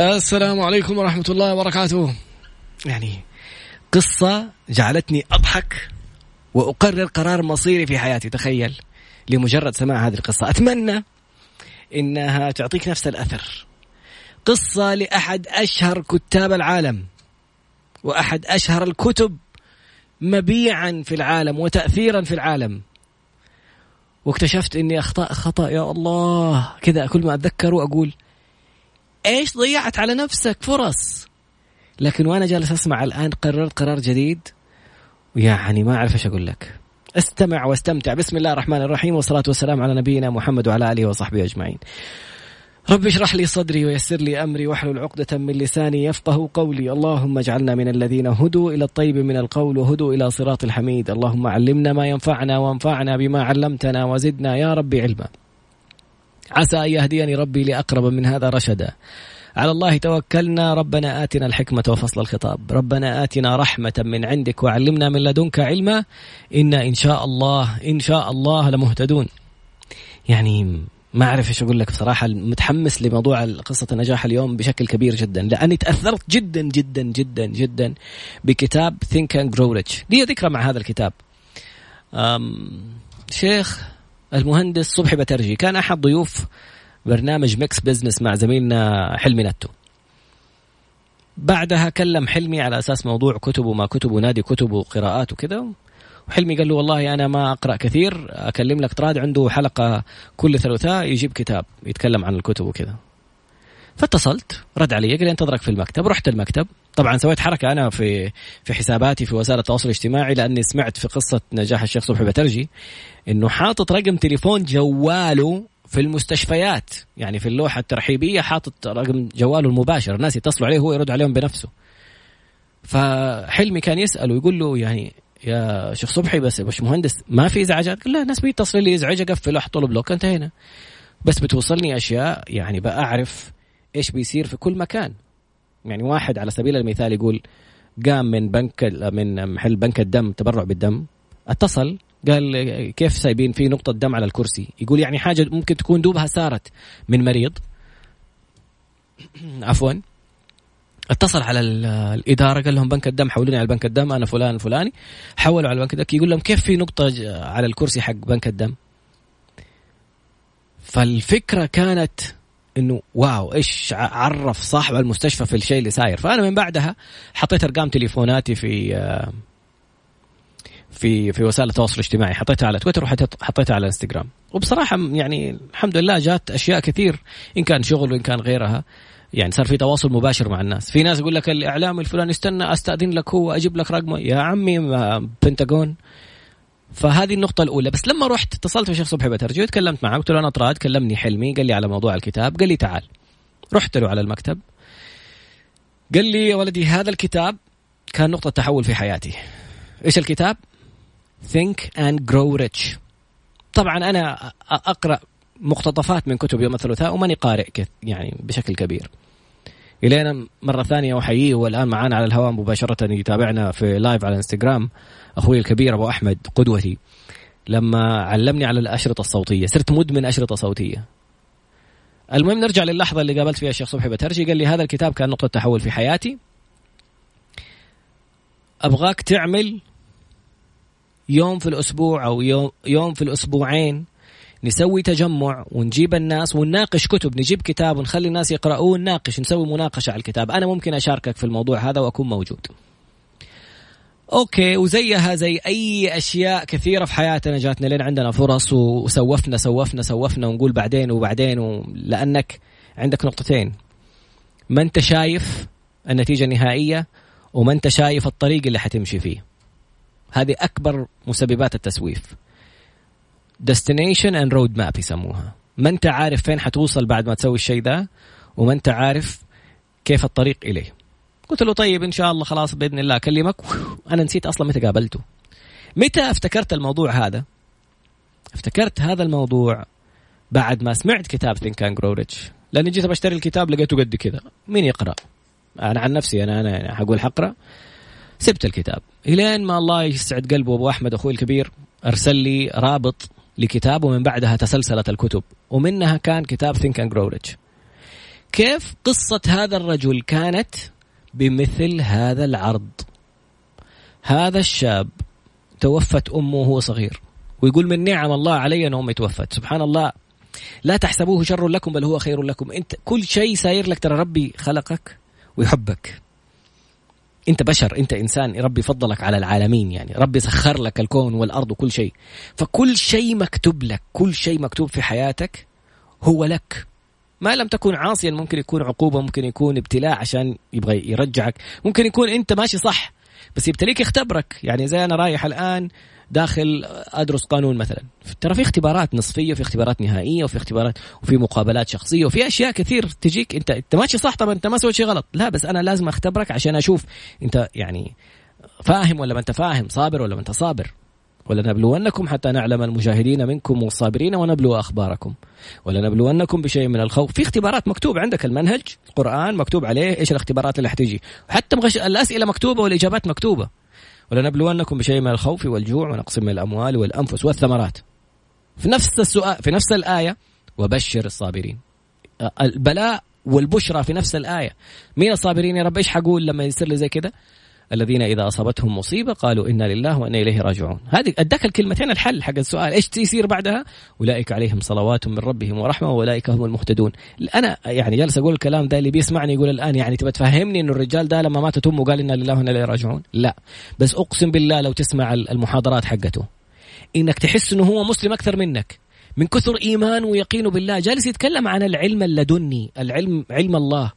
السلام عليكم ورحمة الله وبركاته. يعني قصة جعلتني أضحك وأقرر قرار مصيري في حياتي تخيل لمجرد سماع هذه القصة. أتمنى إنها تعطيك نفس الأثر. قصة لأحد أشهر كتاب العالم وأحد أشهر الكتب مبيعا في العالم وتأثيرا في العالم. واكتشفت إني أخطأ خطأ يا الله. كذا كل ما أتذكر وأقول إيش ضيعت على نفسك فرص؟ لكن وأنا جالس أسمع الآن قررت قرار جديد ويعني ما أعرف إيش أقول لك. استمع واستمتع. بسم الله الرحمن الرحيم والصلاة والسلام على نبينا محمد وعلى آله وصحبه أجمعين. رب اشرح لي صدري ويسر لي أمري واحلل عقدة من لساني يفقه قولي، اللهم اجعلنا من الذين هدوا إلى الطيب من القول وهدوا إلى صراط الحميد، اللهم علمنا ما ينفعنا وانفعنا بما علمتنا وزدنا يا رب علما. عسى أن يهديني ربي لأقرب من هذا رشدا. على الله توكلنا. ربنا آتنا الحكمة وفصل الخطاب. ربنا آتنا رحمة من عندك وعلمنا من لدنك علما. إنا إن شاء الله إن شاء الله لمهتدون. يعني ما أعرف إيش أقول لك بصراحة متحمس لموضوع قصة النجاح اليوم بشكل كبير جدا. لأني تأثرت جدا جدا جدا جدا بكتاب Think and Grow Rich لي ذكرى مع هذا الكتاب. شيخ المهندس صبحي بترجي كان أحد ضيوف برنامج Mix Business مع زميلنا حلمي نتو. بعدها كلم حلمي على أساس موضوع كتب وما كتب ونادي كتب وقراءات وكذا وحلمي قال له والله أنا ما أقرأ كثير أكلم لك طراد عنده حلقة كل ثلاثاء يجيب كتاب يتكلم عن الكتب وكذا. فاتصلت رد علي قال لي أنتظرك في المكتب. رحت المكتب. طبعا سويت حركة أنا في في حساباتي في وسائل التواصل الاجتماعي لأني سمعت في قصة نجاح الشيخ صبحي بترجي إنه حاطط رقم تليفون جواله في المستشفيات. يعني في اللوحة الترحيبية حاطط رقم جواله المباشر. الناس يتصلوا عليه هو يرد عليهم بنفسه. فحلمي كان يساله يقول له يعني يا شيخ صبحي بس باش مهندس ما في إزعاجات؟ لا الناس بيتصل لي يزعج اقفل أحط له بلوك انتهينا بس بتوصلني أشياء يعني بعرف إيش بيصير في كل مكان. يعني واحد على سبيل المثال يقول قام من بنك من محل بنك الدم تبرع بالدم. اتصل قال كيف سايبين في نقطة دم على الكرسي؟ يقول يعني حاجة ممكن تكون دوبها سارت من مريض. عفوا. اتصل على الإدارة قال لهم بنك الدم حولوني على بنك الدم أنا فلان فلاني. حولوا على بنك الدم. يقول لهم كيف في نقطة على الكرسي حق بنك الدم؟ فالفكرة كانت إنه واو إيش عرف صاحب المستشفى في الشيء اللي صاير. فأنا من بعدها حطيت أرقام تليفوناتي في في في وسائل التواصل الاجتماعي. حطيتها على تويتر وحطيتها على إنستغرام. وبصراحة يعني الحمد لله جات أشياء كثير إن كان شغل وإن كان غيرها. يعني صار في تواصل مباشر مع الناس. في ناس يقول لك الإعلام الفلاني استنى أستأذن لك هو أجيب لك رقمه. يا عمي بنتاغون. فهذه النقطة الأولى. بس لما رحت اتصلت بشيخ صبحي بترجي وتكلمت معه قلت له أنا طراد كلمني حلمي قال لي على موضوع الكتاب. قال لي تعال. رحت له على المكتب. قال لي يا ولدي هذا الكتاب كان نقطة تحول في حياتي. إيش الكتاب؟ Think and Grow Rich. طبعا أنا أقرأ مقتطفات من كتب يوم الثلاثاء وماني قارئ يعني بشكل كبير. إلينا مرة ثانية احييه والان معانا على الهواء مباشرة يتابعنا في live على انستغرام أخوي الكبير أبو أحمد قدوتي. لما علمني على الأشرطة الصوتية صرت مدمن أشرطة صوتية. المهم نرجع للحظة اللي قابلت فيها الشيخ صبحي بترجي. قال لي هذا الكتاب كان نقطة تحول في حياتي. أبغاك تعمل يوم في الأسبوع أو يوم يوم في الأسبوعين نسوي تجمع ونجيب الناس ونناقش كتب نجيب كتاب ونخلي الناس يقرأوه ونناقش نسوي مناقشة على الكتاب. أنا ممكن أشاركك في الموضوع هذا وأكون موجود. okay وزيها زي أي أشياء كثيرة في حياتنا جاتنا. لين عندنا فرص وسوفنا سوفنا سوفنا ونقول بعدين وبعدين. لأنك عندك نقطتين. ما أنت شايف النتيجة النهائية وما أنت شايف الطريق اللي حتمشي فيه. هذه أكبر مسببات التسويف. destination and road map يسموها. ما أنت عارف فين حتوصل بعد ما تسوي الشيء ده وما أنت عارف كيف الطريق إليه. قلت له طيب إن شاء الله خلاص بإذن الله أكلمك. أنا نسيت أصلا متى قابلته. متى افتكرت الموضوع هذا؟ افتكرت هذا الموضوع بعد ما سمعت كتاب Think and Grow Rich لأني جيت بشتري الكتاب لقيته قد كذا. مين يقرأ؟ أنا عن نفسي أنا أنا حقول حقرأ. سبت الكتاب. إلين ما الله يسعد قلبه أبو أحمد أخوي الكبير أرسل لي رابط لكتاب ومن بعدها تسلسلت الكتب. ومنها كان كتاب Think and Grow Rich كيف قصة هذا الرجل كانت؟ بمثل هذا العرض. هذا الشاب توفت أمه وهو صغير. ويقول من نعم الله علي أن أمي توفت. سبحان الله. لا تحسبوه شر لكم بل هو خير لكم. أنت كل شيء ساير لك ترى ربي خلقك ويحبك. أنت بشر أنت إنسان ربي فضلك على العالمين يعني. ربي سخر لك الكون والأرض وكل شيء. فكل شيء مكتوب لك كل شيء مكتوب في حياتك هو لك. ما لم تكن عاصيا ممكن يكون عقوبة ممكن يكون ابتلاء عشان يبغى يرجعك. ممكن يكون أنت ماشي صح بس يبتليك يختبرك. يعني زي أنا رايح الآن داخل أدرس قانون مثلا. ترى في اختبارات نصفية وفي اختبارات نهائية وفي اختبارات وفي مقابلات شخصية وفي أشياء كثير تجيك. أنت أنت ماشي صح طبعا أنت ما سويت شيء غلط. لا بس أنا لازم أختبرك عشان أشوف أنت يعني فاهم ولا ما أنت فاهم صابر ولا ما أنت صابر. ولنبلونكم حتى نعلم المجاهدين منكم والصابرين ونبلو أخباركم. ولنبلونكم بشيء من الخوف. في اختبارات مكتوب عندك المنهج القرآن مكتوب عليه إيش الاختبارات اللي حتيجي وحتى الأسئلة مكتوبة والإجابات مكتوبة. ولنبلونكم بشيء من الخوف والجوع ونقص من الأموال والأنفس والثمرات. في نفس السؤال في نفس الآية وبشر الصابرين. البلاء والبشرى في نفس الآية. مين الصابرين يا رب؟ إيش حقول لما يصير لي زي كده؟ الذين إذا أصابتهم مصيبة قالوا إنا لله وإنا إليه راجعون. هذه أداك الكلمتين الحل حق السؤال. إيش يصير بعدها؟ أولئك عليهم صلوات من ربهم ورحمة وأولئك هم المهتدون. أنا يعني جالس أقول الكلام ده اللي بيسمعني يقول الآن يعني تبى تفهمني إنه الرجال ده لما ماتت امه قال إنا لله وإنا إليه راجعون؟ لا. بس أقسم بالله لو تسمع المحاضرات حقته. إنك تحس إنه هو مسلم أكثر منك. من كثر ايمانه ويقينه بالله. جالس يتكلم عن العلم اللدني. العلم علم الله.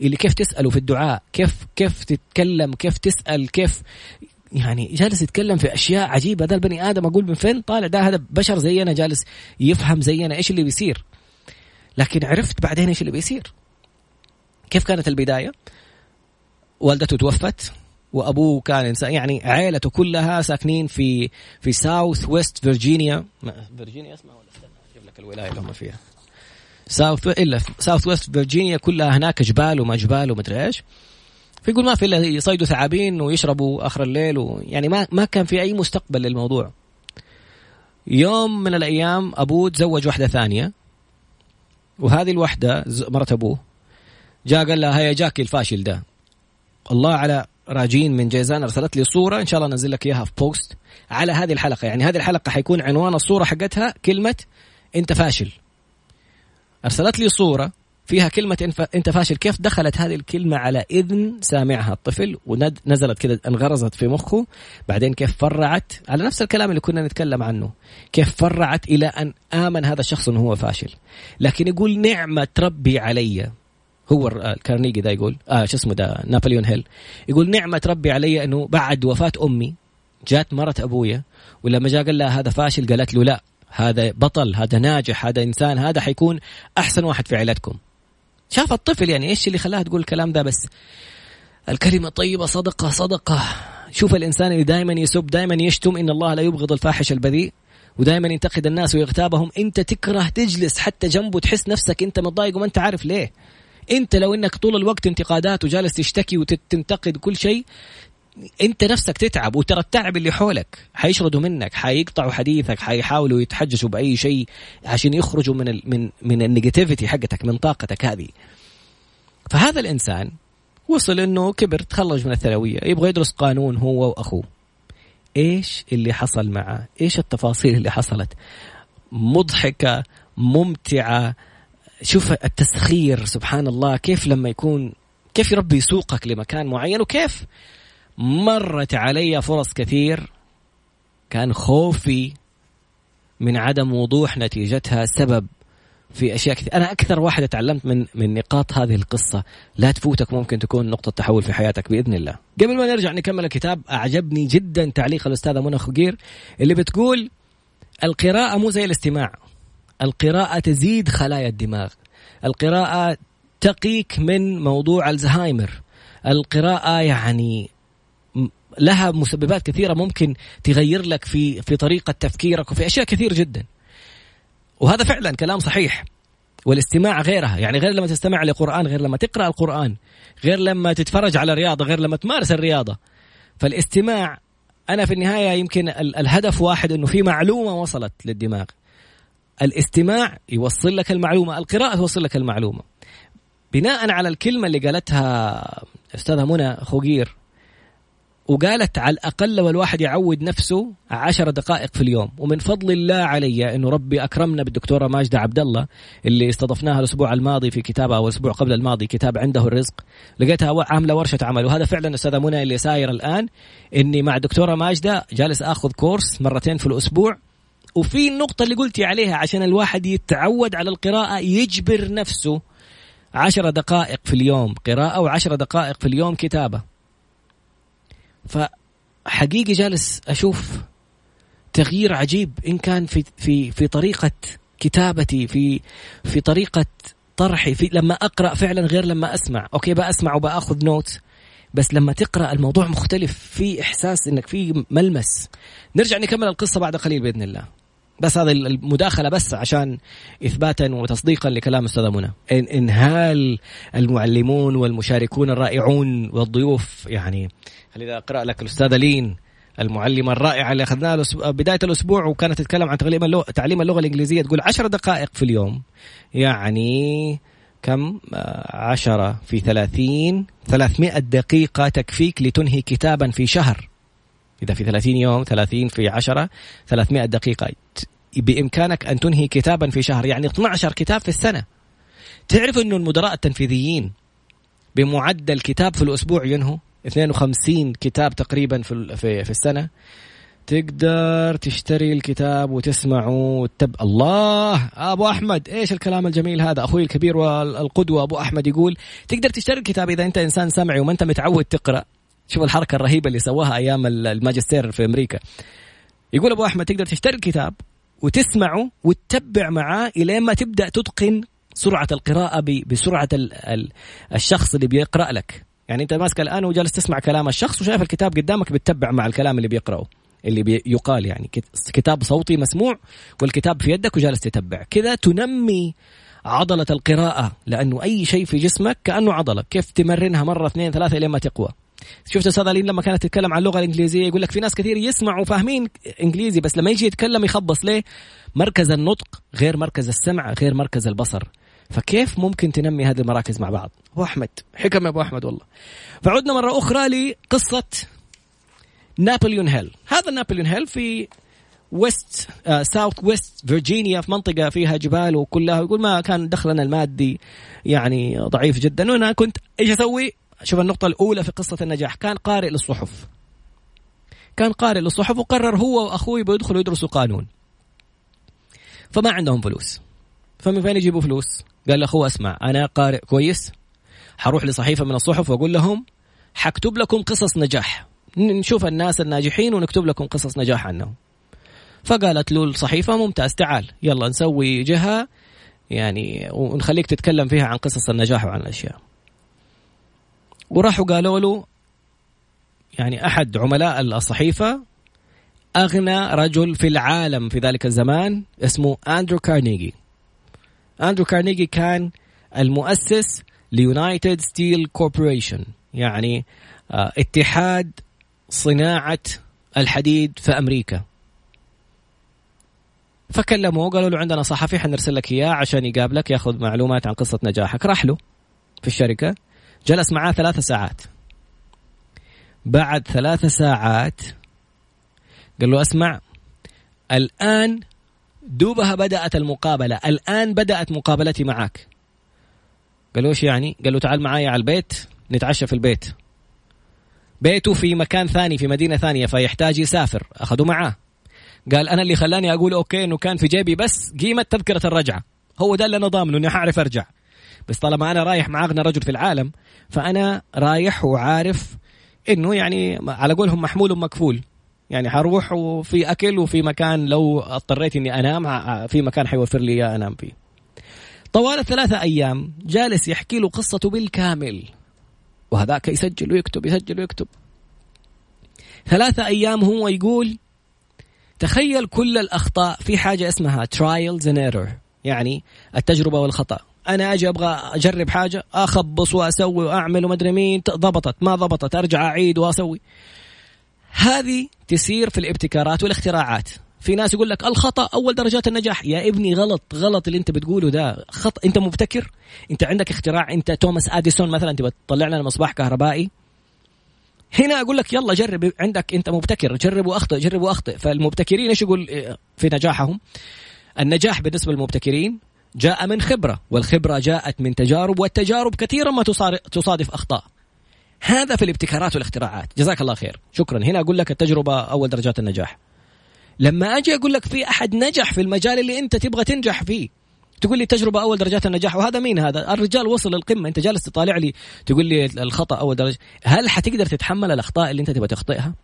اللي كيف تسأله في الدعاء كيف كيف تتكلم كيف تسأل كيف يعني جالس يتكلم في أشياء عجيبة. هذا البني آدم أقول من فين؟ طالع ده هذا بشر زينا جالس يفهم زينا إيش اللي بيصير. لكن عرفت بعدين إيش اللي بيصير. كيف كانت البداية؟ والدته توفت وأبوه كان إنسان يعني عائلته كلها ساكنين في في South West فيرجينيا فيرجينيا اسمها ولا؟ استنى أجيب لك الولاية اللي هم فيها. South إلا South West فيرجينيا كلها هناك جبال وما جبال ومدري إيش. فيقول ما في إلا يصيدوا ثعابين ويشربوا آخر الليل ويعني ما ما كان في أي مستقبل للموضوع. يوم من الأيام أبوه تزوج واحدة ثانية. وهذه الوحدة مرت أبوه. جاء قال لها هيا جاكي الفاشل ده. الله على راجين من جيزان أرسلت لي صورة إن شاء الله أنزل لك إياها في post على هذه الحلقة. يعني هذه الحلقة حيكون عنوان الصورة حقتها كلمة أنت فاشل. أرسلت لي صورة فيها كلمة أنت فاشل كيف دخلت هذه الكلمة على إذن سامعها الطفل؟ ونزلت كذا انغرزت في مخه. بعدين كيف فرعت؟ على نفس الكلام اللي كنا نتكلم عنه. كيف فرعت إلى أن آمن هذا الشخص أنه هو فاشل. لكن يقول نعمة ربي علي. هو الكارنيجي ده يقول آه شو اسمه ده نابليون هيل. يقول نعمة ربي علي أنه بعد وفاة أمي جات مرت أبويا. ولما جاء قال لها هذا فاشل؟ قالت له لا. هذا بطل هذا ناجح هذا إنسان هذا حيكون أحسن واحد في عيلتكم. شاف الطفل يعني إيش اللي خلاها تقول الكلام ده بس؟ الكلمة طيبة صدقة صدقة. شوف الإنسان اللي دائما يسب دائما يشتم إن الله لا يبغض الفاحش البذيء. ودائما ينتقد الناس ويغتابهم. أنت تكره تجلس حتى جنبه تحس نفسك أنت متضايق وما أنت عارف ليه. أنت لو إنك طول الوقت انتقادات وجالس تشتكي وتنتقد كل شيء انت نفسك تتعب وترى التعب اللي حولك حيشردوا منك حيقطعوا حديثك حيحاولوا يتحججوا بأي شيء عشان يخرجوا من ال من من النيجاتيفيتي حقتك من طاقتك هذه. فهذا الإنسان وصل إنه كبر تخرج من الثانوية يبغى يدرس قانون هو وأخوه. إيش اللي حصل معه؟ إيش التفاصيل اللي حصلت؟ مضحكة ممتعة. شوف التسخير سبحان الله كيف لما يكون كيف ربي يسوقك لمكان معين وكيف مرت علي فرص كثير. كان خوفي من عدم وضوح نتيجتها سبب في أشياء كثير أنا أكثر واحد تعلمت من من نقاط هذه القصة. لا تفوتك ممكن تكون نقطة تحول في حياتك بإذن الله. قبل ما نرجع نكمل الكتاب أعجبني جدا تعليق الأستاذة منى خقير اللي بتقول القراءة مو زي الاستماع. القراءة تزيد خلايا الدماغ. القراءة تقيك من موضوع الزهايمر. القراءة يعني لها مسببات كثيرة ممكن تغير لك في في طريقة تفكيرك وفي أشياء كثير جدا. وهذا فعلا كلام صحيح. والاستماع غيرها يعني غير لما تستمع لقرآن غير لما تقرأ القرآن غير لما تتفرج على رياضة غير لما تمارس الرياضة. فالاستماع أنا في النهاية يمكن الهدف واحد أنه في معلومة وصلت للدماغ. الاستماع يوصل لك المعلومة القراءة توصل لك المعلومة. بناء على الكلمة اللي قالتها أستاذة منى خوغير وقالت على الأقل لو الواحد يعود نفسه عشر دقائق في اليوم. ومن فضل الله علي أنه ربي أكرمنا بالدكتورة ماجدة عبد الله اللي استضفناها الأسبوع الماضي في كتابها أو الأسبوع قبل الماضي كتاب عنده الرزق. لقيتها عاملة ورشة عمل. وهذا فعلا أستاذة منى اللي ساير الآن إني مع الدكتورة ماجدة جالس أخذ كورس مرتين في الأسبوع. وفي النقطة اللي قلتي عليها عشان الواحد يتعود على القراءة يجبر نفسه عشر دقائق في اليوم قراءة وعشر دقائق في اليوم كتابة. فحقيقي جالس أشوف تغيير عجيب إن كان في في في طريقة كتابتي في في طريقة طرحي في لما أقرأ فعلا غير لما أسمع. okay بأسمع وبأخذ note بس لما تقرأ الموضوع مختلف في إحساس إنك في ملمس. نرجع نكمل القصة بعد قليل بإذن الله. بس هذه المداخلة بس عشان إثباتا وتصديقا لكلام أستاذة منى. انهال المعلمون والمشاركون الرائعون والضيوف يعني خليني أقرأ لك الأستاذة لين المعلمة الرائعة اللي أخذناها بداية الأسبوع وكانت تتكلم عن تعليم اللغة, تعليم اللغة الإنجليزية تقول عشر دقائق في اليوم. يعني كم؟ آه، عشرة في ثلاثين ثلاثمائة دقيقة تكفيك لتنهي كتابا في شهر. إذا في ثلاثين يوم ثلاثين في عشرة ثلاثمائة دقيقة. بإمكانك أن تنهي كتابا في شهر يعني 12 كتاب في السنة. تعرف أنه المدراء التنفيذيين بمعدل كتاب في الأسبوع ينهوا؟ 52 كتاب تقريبا في في, في السنة. تقدر تشتري الكتاب وتسمعه وتب الله! أبو أحمد إيش الكلام الجميل هذا؟ أخوي الكبير والقدوة أبو أحمد يقول تقدر تشتري الكتاب إذا أنت إنسان سمعي وما أنت متعود تقرأ. شوف الحركة الرهيبة اللي سواها أيام الماجستير في أمريكا. يقول أبو أحمد تقدر تشتري الكتاب وتسمعه وتتبع معاه إلين ما تبدأ تتقن سرعة القراءة بسرعة الشخص اللي بيقرأ لك. يعني أنت ماسك الآن وجالس تسمع كلام الشخص وشايف الكتاب قدامك بتتبع مع الكلام اللي بيقرأه اللي بيقال يعني. كتاب صوتي مسموع والكتاب في يدك وجالس تتبع. كذا تنمي عضلة القراءة لأنه أي شيء في جسمك كأنه عضلة. كيف تمرنها مرة اثنين ثلاثة لين ما تقوى. شفت أستاذ علي لما كانت تتكلم عن اللغة الإنجليزية يقول لك في ناس كثير يسمعوا فاهمين إنجليزي بس لما يجي يتكلم يخبص ليه؟ مركز النطق غير مركز السمع غير مركز البصر. فكيف ممكن تنمي هذه المراكز مع بعض؟ أبو أحمد حكم يا أبو أحمد والله. فعدنا مرة أخرى لقصة نابليون هيل هذا نابليون هيل في West آه South West فيرجينيا في منطقة فيها جبال وكلها يقول ما كان دخلنا المادي يعني ضعيف جدا. وأنا كنت إيش أسوي؟ شوف النقطة الأولى في قصة النجاح. كان قارئ للصحف. كان قارئ للصحف وقرر هو وأخوي بيدخلوا يدرسوا قانون. فما عندهم فلوس. فمن فين يجيبوا فلوس؟ قال لاخوه أسمع أنا قارئ كويس. حروح لصحيفة من الصحف وأقول لهم حكتب لكم قصص نجاح. نشوف الناس الناجحين ونكتب لكم قصص نجاح عنهم. فقالت له الصحيفة ممتاز تعال يلا نسوي جهة يعني ونخليك تتكلم فيها عن قصص النجاح وعن الأشياء. وراحوا قالوا له يعني أحد عملاء الصحيفة أغنى رجل في العالم في ذلك الزمان اسمه أندرو كارنيجي. أندرو كارنيجي كان المؤسس ل United Steel Corporation يعني آه، اتحاد صناعة الحديد في أمريكا. فكلموه قالوا له عندنا صحفي حنرسل لك إياه عشان يقابلك ياخذ معلومات عن قصة نجاحك. راح له في الشركة. جلس معاه ثلاث ساعات. بعد ثلاث ساعات قال له اسمع الآن دوبها بدأت المقابلة الآن بدأت مقابلتي معك. قال له إيش يعني؟ قال له تعال معايا على البيت نتعشى في البيت. بيته في مكان ثاني في مدينة ثانية فيحتاج يسافر. أخذوا معاه. قال أنا اللي خلاني أقول أوكي إنه كان في جيبي بس قيمة تذكرة الرجعة. هو ده اللي أنا ضامنه إني حعرف أرجع. بس طالما أنا رايح مع أغنى رجل في العالم فأنا رايح وعارف إنه يعني على قولهم محمول ومكفول يعني حروح وفي أكل وفي مكان لو اضطريت إني أنام في مكان حيوفر لي أنام فيه. طوال الثلاثة أيام جالس يحكي له قصته بالكامل. وهذاك يسجل ويكتب يسجل ويكتب. ثلاثة أيام هو يقول تخيل كل الأخطاء في حاجة اسمها trials and error يعني التجربة والخطأ. أنا أجي أبغى أجرب حاجة أخبص وأسوي وأعمل ومدري مين ضبطت ما ضبطت أرجع أعيد وأسوي. هذه تسير في الابتكارات والاختراعات. في ناس يقول لك الخطأ أول درجات النجاح. يا ابني غلط غلط اللي أنت بتقوله ده. خط أنت مبتكر؟ أنت عندك اختراع أنت توماس أديسون مثلا تبغى تطلع لنا مصباح كهربائي. هنا أقول لك يلا جرب عندك أنت مبتكر جرب وأخطئ جرب وأخطئ. فالمبتكرين إيش يقول في نجاحهم؟ النجاح بالنسبة للمبتكرين جاء من خبرة والخبرة جاءت من تجارب والتجارب كثيرا ما تصادف أخطاء. هذا في الابتكارات والاختراعات. جزاك الله خير. شكرا. هنا أقول لك التجربة أول درجات النجاح. لما أجي أقول لك في أحد نجح في المجال اللي أنت تبغى تنجح فيه تقول لي تجربة أول درجات النجاح وهذا مين هذا؟ الرجال وصل للقمه أنت جالس تطالع لي تقول لي الخطأ أول درجة. هل حتقدر تتحمل الأخطاء اللي أنت تبغى تخطئها؟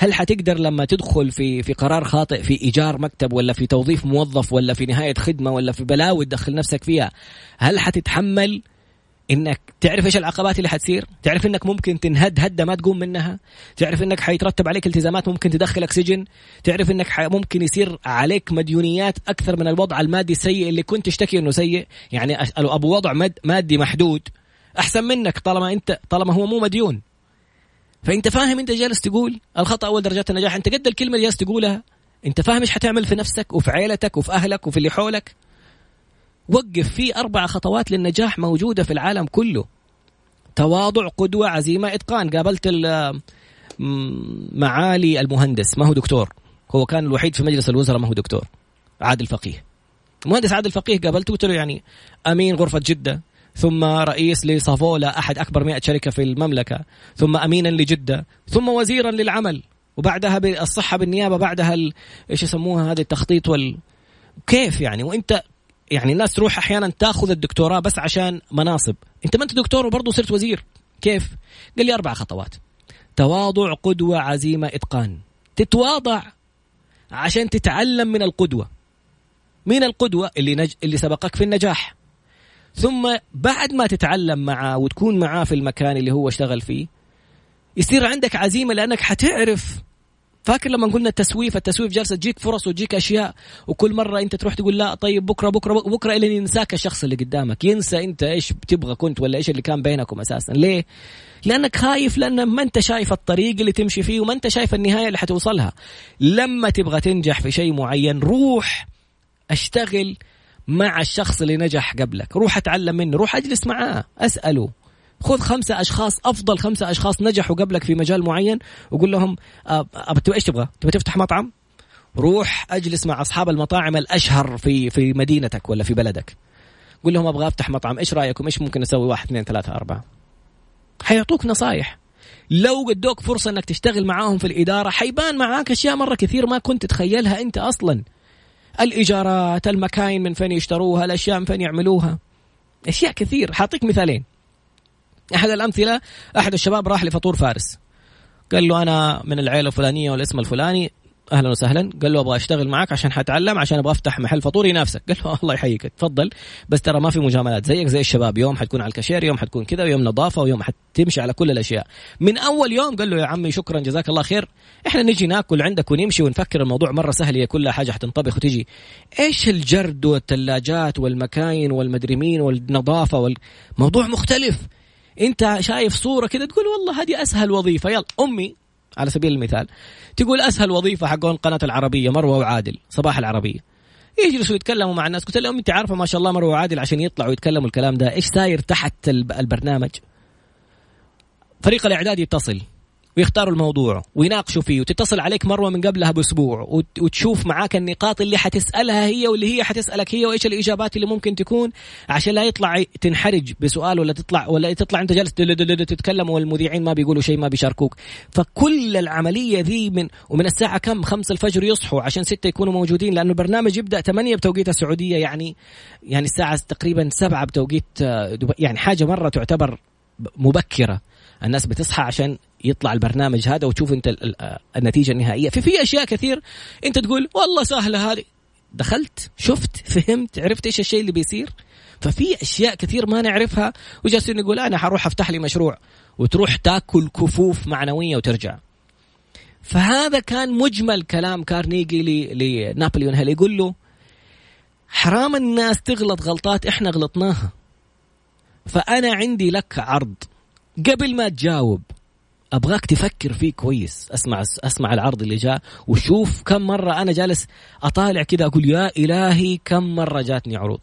هل حتقدر لما تدخل في في قرار خاطئ في إيجار مكتب ولا في توظيف موظف ولا في نهاية خدمة ولا في بلاوي تدخل نفسك فيها هل حتتحمل إنك تعرف إيش العقبات اللي حتصير؟ تعرف إنك ممكن تنهد هدة ما تقوم منها؟ تعرف إنك حيترتب عليك التزامات ممكن تدخلك سجن تعرف إنك ممكن يصير عليك مديونيات أكثر من الوضع المادي السيء اللي كنت تشتكي إنه سيء؟ يعني ابو وضع مادي محدود أحسن منك طالما أنت طالما هو مو مديون. فأنت فاهم أنت جالس تقول الخطأ أول درجات النجاح. أنت قد الكلمة اللي جالس تقولها أنت فاهم إيش حتعمل في نفسك وفي عيلتك وفي أهلك وفي اللي حولك. وقف في أربع خطوات للنجاح موجودة في العالم كله. تواضع قدوة عزيمة إتقان. قابلت معالي المهندس. ما هو دكتور؟ هو كان الوحيد في مجلس الوزراء. ما هو دكتور؟ عادل فقيه. المهندس عادل فقيه قابلته قلت له يعني أمين غرفة جدة. ثم رئيس لصافولا أحد أكبر 100 شركة في المملكة ثم أمينا لجدة ثم وزيرا للعمل وبعدها الصحة بالنيابة بعدها إيش يسموها هذه التخطيط وال كيف يعني؟ وإنت يعني الناس تروح أحيانا تأخذ الدكتوراه بس عشان مناصب. إنت ما إنت دكتور وبرضه صرت وزير. كيف؟ قال لي أربع خطوات. تواضع قدوة عزيمة إتقان. تتواضع عشان تتعلم من القدوة. مين القدوة اللي نج... اللي سبقك في النجاح. ثم بعد ما تتعلم معاه وتكون معاه في المكان اللي هو اشتغل فيه يصير عندك عزيمة لأنك حتعرف. فاكر لما قلنا التسويف؟ التسويف جالسة تجيك فرص وتجيك أشياء وكل مرة أنت تروح تقول لا طيب بكرة بكرة بكرة, بكرة إلى ينساك الشخص اللي قدامك. ينسى أنت إيش بتبغى كنت ولا إيش اللي كان بينكم أساسا. ليه؟ لأنك خايف لأن ما أنت شايف الطريق اللي تمشي فيه وما أنت شايف النهاية اللي حتوصلها. لما تبغى تنجح في شيء معين روح اشتغل مع الشخص اللي نجح قبلك. روح اتعلم منه روح اجلس معاه اسأله. خذ خمسة أشخاص أفضل خمسة أشخاص نجحوا قبلك في مجال معين وقول لهم أبى إيش تبغى؟ تبغى تفتح مطعم؟ روح أجلس مع أصحاب المطاعم الأشهر في في مدينتك ولا في بلدك. قول لهم أبغى أفتح مطعم إيش رأيكم؟ إيش ممكن أسوي؟ واحد اثنين ثلاثة أربعة. حيعطوك نصايح. لو قدوك فرصة أنك تشتغل معاهم في الإدارة حيبان معاك أشياء مرة كثير ما كنت تتخيلها أنت أصلا. الإيجارات المكاين من فين يشتروها الأشياء من فين يعملوها. أشياء كثير. حاعطيك مثالين. أحد الأمثلة أحد الشباب راح لفطور فارس. قال له أنا من العيلة الفلانية والاسم الفلاني أهلا وسهلا. قال له أبغى أشتغل معك عشان حتعلم عشان أبغى أفتح محل فطور ينافسك. قال له الله يحييك. تفضل. بس ترى ما في مجاملات زيك زي الشباب. يوم حتكون على الكاشير يوم حتكون كذا ويوم نظافة ويوم حتمشي على كل الأشياء. من أول يوم قال له يا عمي شكرا جزاك الله خير. إحنا نجي ناكل عندك ونمشي ونفكر الموضوع مرة سهل. هي كلها حاجة حتنطبخ وتجي. إيش الجرد والثلاجات والمكاين والمدري مين والنظافة والموضوع مختلف. أنت شايف صورة كذا تقول والله هذه أسهل وظيفة. يلا أمي. على سبيل المثال تقول أسهل وظيفة حقون قناة العربية مروة وعادل صباح العربية. يجلسوا يتكلموا مع الناس قلت لهم أنت عارفة ما شاء الله مروة وعادل عشان يطلعوا يتكلموا الكلام ده إيش ساير تحت البرنامج؟ فريق الإعداد يتصل. ويختاروا الموضوع ويناقشوا فيه وتتصل عليك مروة من قبلها بأسبوع وتشوف معاك النقاط اللي حتسألها هي واللي هي حتسألك هي وإيش الإجابات اللي ممكن تكون عشان لا يطلع تنحرج بسؤال ولا تطلع ولا تطلع أنت جالس تتكلم والمذيعين ما بيقولوا شيء ما بيشاركوك. فكل العملية ذي من ومن الساعة كم؟ خمسة الفجر يصحوا عشان ستة يكونوا موجودين لأنه البرنامج يبدأ 8 بتوقيت السعودية يعني يعني الساعة تقريبا 7 بتوقيت يعني حاجة مرة تعتبر مبكرة. الناس بتصحى عشان يطلع البرنامج هذا وتشوف انت النتيجة النهائية. في في أشياء كثير. انت تقول والله سهلة هذه. دخلت شفت فهمت عرفت إيش الشيء اللي بيصير. ففي أشياء كثير ما نعرفها وجالسين نقول أنا حروح أفتح لي مشروع وتروح تاكل كفوف معنوية وترجع. فهذا كان مجمل كلام كارنيجي لنابليون هيل. يقول له حرام الناس تغلط غلطات إحنا غلطناها. فأنا عندي لك عرض. قبل ما تجاوب أبغاك تفكر فيه كويس. أسمع أسمع العرض اللي جاء وشوف كم مرة أنا جالس أطالع كذا أقول يا إلهي كم مرة جاتني عروض.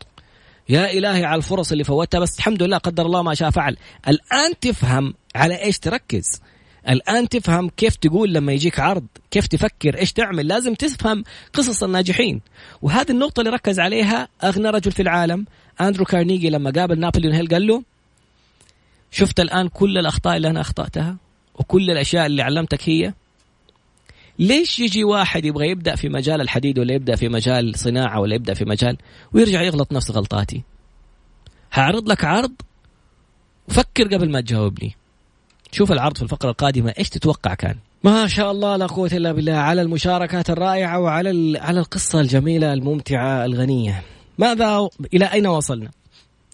يا إلهي على الفرص اللي فوتها بس الحمد لله قدر الله ما شاء فعل. الآن تفهم على إيش تركز. الآن تفهم كيف تقول لما يجيك عرض كيف تفكر إيش تعمل. لازم تفهم قصص الناجحين. وهذه النقطة اللي ركز عليها أغنى رجل في العالم أندرو كارنيجي لما قابل نابليون هيل قال له شفت الآن كل الأخطاء اللي أنا أخطأتها وكل الأشياء اللي علمتك هي؟ ليش يجي واحد يبغى يبدأ في مجال الحديد ولا يبدأ في مجال صناعة ولا يبدأ في مجال ويرجع يغلط نفس غلطاتي؟ هعرض لك عرض؟ وفكر قبل ما تجاوبني. شوف العرض في الفقرة القادمة إيش تتوقع كان؟ ما شاء الله لا قوة إلا بالله على المشاركات الرائعة وعلى على القصة الجميلة الممتعة الغنية. ماذا إلى أين وصلنا؟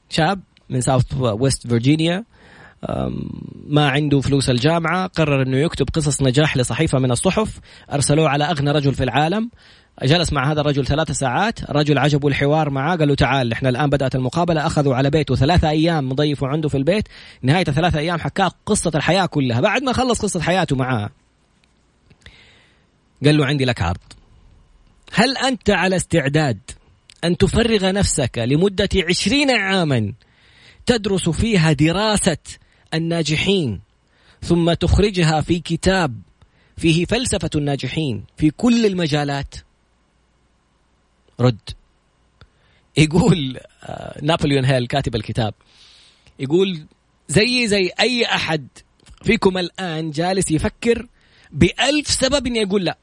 شاب من ساوث ويست فيرجينيا ما عنده فلوس الجامعة قرر أنه يكتب قصص نجاح لصحيفة من الصحف أرسلوه على أغنى رجل في العالم. جلس مع هذا الرجل ثلاثة ساعات الرجل عجبه الحوار معاه قال له تعال إحنا الآن بدأت المقابلة أخذوا على بيته ثلاثة أيام مضيفوا عنده في البيت. نهاية ثلاثة أيام حكاه قصة الحياة كلها بعد ما خلص قصة حياته معاه. قال له عندي لك عرض. هل أنت على استعداد أن تفرغ نفسك لمدة عشرين عاما تدرس فيها دراسة الناجحين ثم تخرجها في كتاب فيه فلسفة الناجحين في كل المجالات. رد. يقول آه، نابليون هيل كاتب الكتاب يقول زي زي أي أحد فيكم الآن جالس يفكر بألف سبب إني أقول لا.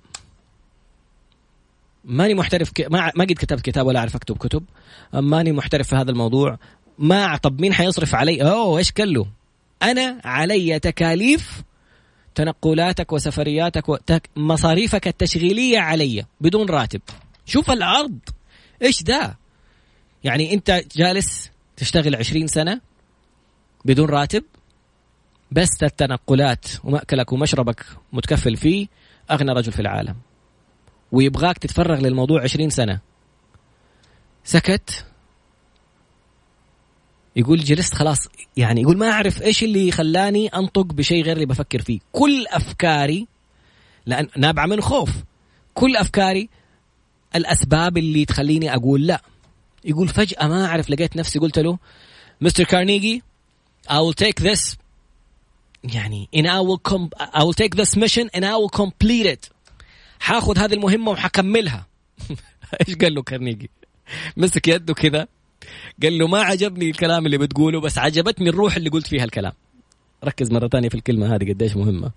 ماني محترف ك... ما ما قد كتبت كتاب ولا اعرف أكتب كتب ماني محترف في هذا الموضوع ما طب مين حيصرف علي؟ أوه إيش كله أنا علي تكاليف تنقلاتك وسفرياتك ومصاريفك التشغيلية علي بدون راتب. شوف العرض إيش ده يعني أنت جالس تشتغل عشرين سنة بدون راتب بس التنقلات ومأكلك ومشربك متكفل فيه أغنى رجل في العالم. ويبغاك تتفرغ للموضوع عشرين سنة. سكت. يقول جلست خلاص يعني يقول ما أعرف إيش اللي خلاني أنطق بشيء غير اللي بفكر فيه. كل أفكاري لأن نابعة من خوف. كل أفكاري الأسباب اللي تخليني أقول لا. يقول فجأة ما أعرف لقيت نفسي قلت له مستر كارنيجي I will take this. يعني and I will com I will take this mission and I will complete it. حاخذ هذه المهمة وحكملها. إيش قال له كارنيجي؟ مسك يده كذا قال له ما عجبني الكلام اللي بتقوله بس عجبتني الروح اللي قلت فيها الكلام. ركز مرة ثانية في الكلمة هذه قديش مهمة.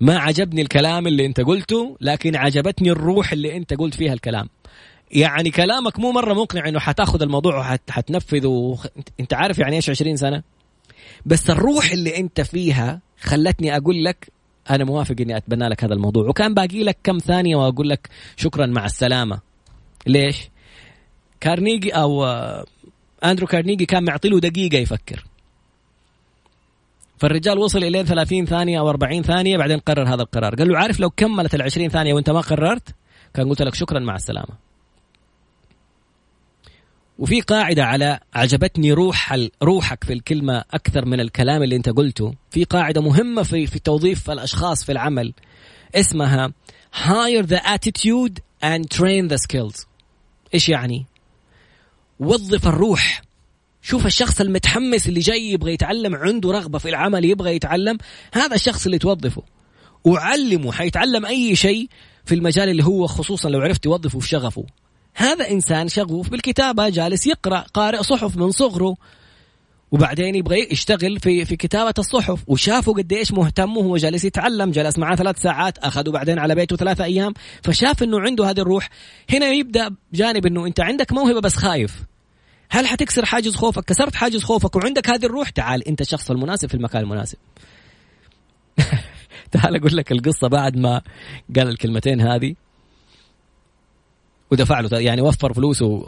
ما عجبني الكلام اللي انت قلته لكن عجبتني الروح اللي انت قلت فيها الكلام. يعني كلامك مو مرة مقنع إنه حتاخذ الموضوع وحتنفذه وخ... انت عارف يعني إيش 20 سنة؟ بس الروح اللي انت فيها خلتني أقول لك أنا موافق إني أتبنى لك هذا الموضوع. وكان باقي لك كم ثانية وأقول لك شكرا مع السلامة. ليش؟ كارنيجي أو آه، أندرو كارنيجي كان معطي له دقيقة يفكر. فالرجال وصل الين 30 ثانية أو 40 ثانية بعدين قرر هذا القرار. قال له عارف لو كملت ال 20 ثانية وأنت ما قررت؟ كان قلت لك شكرا مع السلامة. وفي قاعدة على عجبتني روح روحك في الكلمة أكثر من الكلام اللي أنت قلته. في قاعدة مهمة في في توظيف الأشخاص في العمل اسمها hire the attitude and train the skills. إيش يعني؟ وظف الروح. شوف الشخص المتحمس اللي جاي يبغى يتعلم عنده رغبة في العمل يبغى يتعلم هذا الشخص اللي توظفه. وعلمه حيتعلم أي شيء في المجال اللي هو خصوصا لو عرفت توظفه في شغفه. هذا إنسان شغوف بالكتابة جالس يقرأ قارئ صحف من صغره وبعدين يبغى يشتغل في في كتابة الصحف وشافوا قد إيش مهتم وهو جالس يتعلم جلس معاه ثلاث ساعات أخذوا بعدين على بيته ثلاثة أيام فشاف إنه عنده هذه الروح. هنا يبدأ جانب إنه أنت عندك موهبة بس خايف. هل حتكسر حاجز خوفك؟ كسرت حاجز خوفك وعندك هذه الروح؟ تعال انت الشخص المناسب في المكان المناسب. تعال أقول لك القصة بعد ما قال الكلمتين هذه. ودفع له يعني وفر فلوسه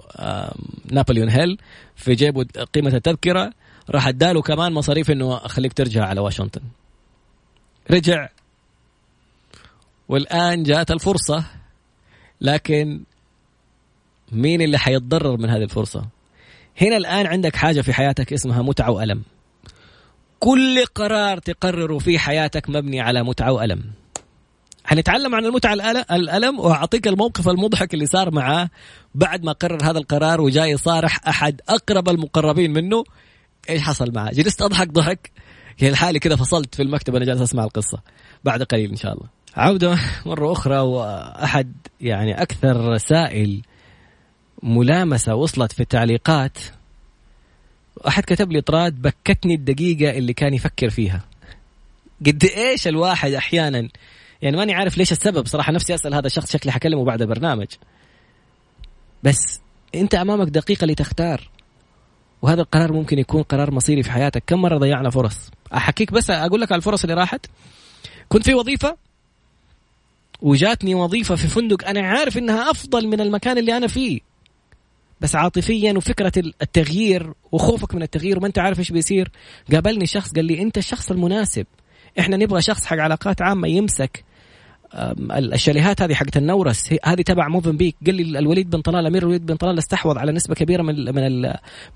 نابليون هيل في جيبه قيمة التذكرة. راح أداله كمان مصاريف إنه أخليك ترجع على واشنطن. رجع. والآن جاءت الفرصة لكن مين اللي حيتضرر من هذه الفرصة؟ هنا الآن عندك حاجة في حياتك اسمها متعة وألم. كل قرار تقرره في حياتك مبني على متعة وألم. حنتعلم عن المتعة الألم وأعطيك الموقف المضحك اللي صار معاه بعد ما قرر هذا القرار وجاي يصارح أحد أقرب المقربين منه. إيش حصل معاه؟ جلست أضحك ضحك. هي الحالي كذا فصلت في المكتب أنا جالس أسمع القصة بعد قليل إن شاء الله. عودة مرة أخرى وأحد يعني أكثر رسائل ملامسة وصلت في التعليقات. أحد كتب لي طراد بكتني الدقيقة اللي كان يفكر فيها. قد إيش الواحد أحيانا يعني ماني عارف ليش السبب صراحة نفسي أسأل هذا الشخص شكلي حكلمه بعد البرنامج بس أنت أمامك دقيقة لتختار وهذا القرار ممكن يكون قرار مصيري في حياتك. كم مرة ضيعنا فرص؟ أحكيك بس أقول لك على الفرص اللي راحت. كنت في وظيفة وجاتني وظيفة في فندق أنا عارف إنها أفضل من المكان اللي أنا فيه. بس عاطفيا وفكرة التغيير وخوفك من التغيير وما أنت عارف إيش بيصير قابلني شخص قال لي أنت الشخص المناسب. إحنا نبغى شخص حق علاقات عامة يمسك الشاليهات هذه حقت النورس. هذه تبع موفنبيك قال لي الوليد بن طلال أمير الوليد بن طلال استحوذ على نسبة كبيرة من من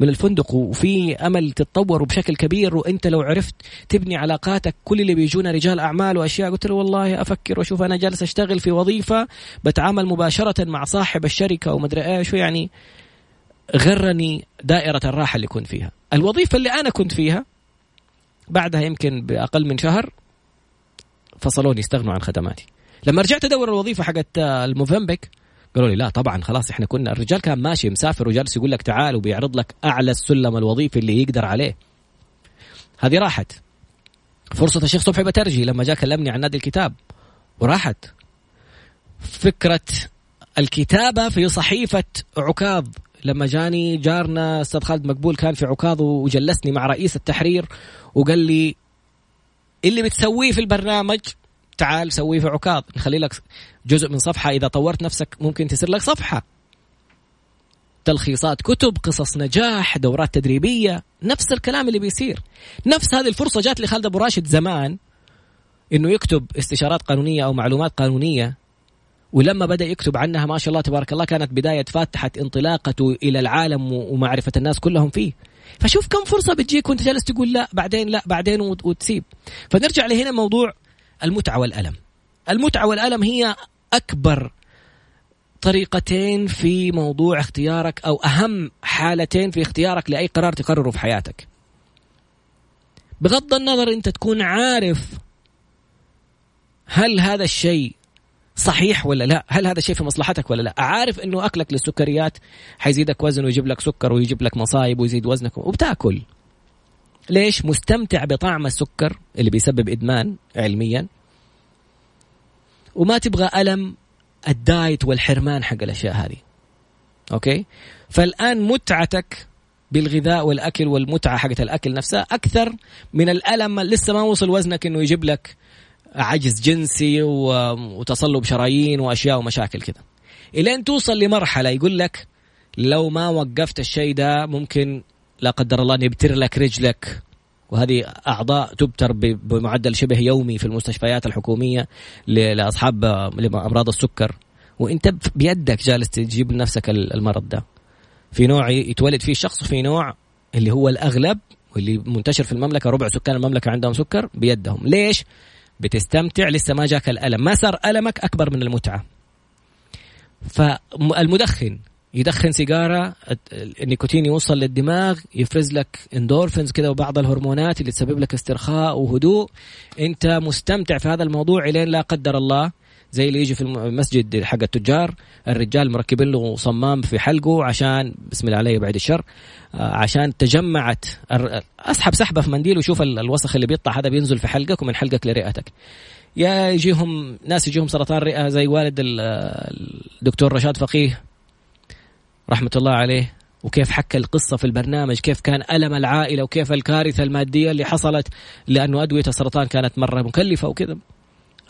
من الفندق وفي أمل تتطور بشكل كبير. وأنت لو عرفت تبني علاقاتك كل اللي بيجونا رجال أعمال وأشياء قلت له والله أفكر وأشوف أنا جالس أشتغل في وظيفة بتعامل مباشرة مع صاحب الشركة ومدري إيش. يعني غرني دائرة الراحة اللي كنت فيها. الوظيفة اللي أنا كنت فيها بعدها يمكن بأقل من شهر فصلوني استغنوا عن خدماتي. لما رجعت أدور الوظيفة حقت الموفنبيك قالوا لي لا طبعا خلاص إحنا كنا الرجال كان ماشي مسافر وجالس يقول لك تعال وبيعرض لك أعلى السلم الوظيفي اللي يقدر عليه. هذه راحت. فرصة الشيخ صبحي بترجي لما جاء كلمني عن نادي الكتاب. وراحت. فكرة الكتابة في صحيفة عكاظ لما جاني جارنا أستاذ خالد مقبول كان في عكاظ وجلسني مع رئيس التحرير وقال لي اللي بتسويه في البرنامج تعال سويه في عكاظ نخلي لك جزء من صفحة إذا طورت نفسك ممكن تصير لك صفحة. تلخيصات كتب قصص نجاح دورات تدريبية نفس الكلام اللي بيصير. نفس هذه الفرصة جات لخالد أبو راشد زمان إنه يكتب استشارات قانونية أو معلومات قانونية ولما بدأ يكتب عنها ما شاء الله تبارك الله كانت بداية فاتحة انطلاقته إلى العالم ومعرفة الناس كلهم فيه. فشوف كم فرصة بتجيك وانت جالس تقول لا بعدين لا بعدين وتسيب. فنرجع لهنا موضوع المتعة والألم. المتعة والألم هي أكبر طريقتين في موضوع اختيارك أو أهم حالتين في اختيارك لأي قرار تقرره في حياتك. بغض النظر أنت تكون عارف هل هذا الشيء صحيح ولا لا؟ هل هذا الشيء في مصلحتك ولا لا؟ عارف إنه أكلك للسكريات حيزيدك وزن ويجيب لك سكر ويجيب لك مصايب ويزيد وزنك وبتاكل. ليش؟ مستمتع بطعم السكر اللي بيسبب إدمان علميا. وما تبغى ألم ال diet والحرمان حق الأشياء هذه. okay؟ فالآن متعتك بالغذاء والأكل والمتعة حقت الأكل نفسها أكثر من الألم لسه ما وصل وزنك إنه يجيب لك عجز جنسي وتصلب شرايين وأشياء ومشاكل كذا إلين توصل لمرحلة يقول لك لو ما وقفت الشيء ده ممكن لا قدر الله نبتر لك رجلك. وهذه أعضاء تبتر بمعدل شبه يومي في المستشفيات الحكومية لاصحاب امراض السكر. وإنت بيدك جالس تجيب لنفسك المرض ده. في نوع يتولد فيه الشخص وفي نوع اللي هو الأغلب واللي منتشر في المملكة ربع سكان المملكة عندهم سكر بيدهم. ليش؟ بتستمتع لسه ما جاك الألم. ما صار ألمك أكبر من المتعة. فالمدخن يدخن سيجارة النيكوتين يوصل للدماغ يفرز لك اندورفنز كذا وبعض الهرمونات اللي تسبب لك استرخاء وهدوء. أنت مستمتع في هذا الموضوع إلين لا قدر الله. زي اللي يجي في المسجد حق التجار الرجال مركبين له صمام في حلقه عشان بسم الله عليه بعد الشر آه، عشان تجمعت أسحب سحبة في منديل وشوف الوسخ اللي بيطلع هذا بينزل في حلقك ومن حلقك لرئتك. يا يجيهم ناس يجيهم سرطان رئة زي والد الدكتور رشاد فقيه رحمة الله عليه وكيف حكى القصة في البرنامج كيف كان ألم العائلة وكيف الكارثة المادية اللي حصلت لأنه أدوية السرطان كانت مرة مكلفة وكذا.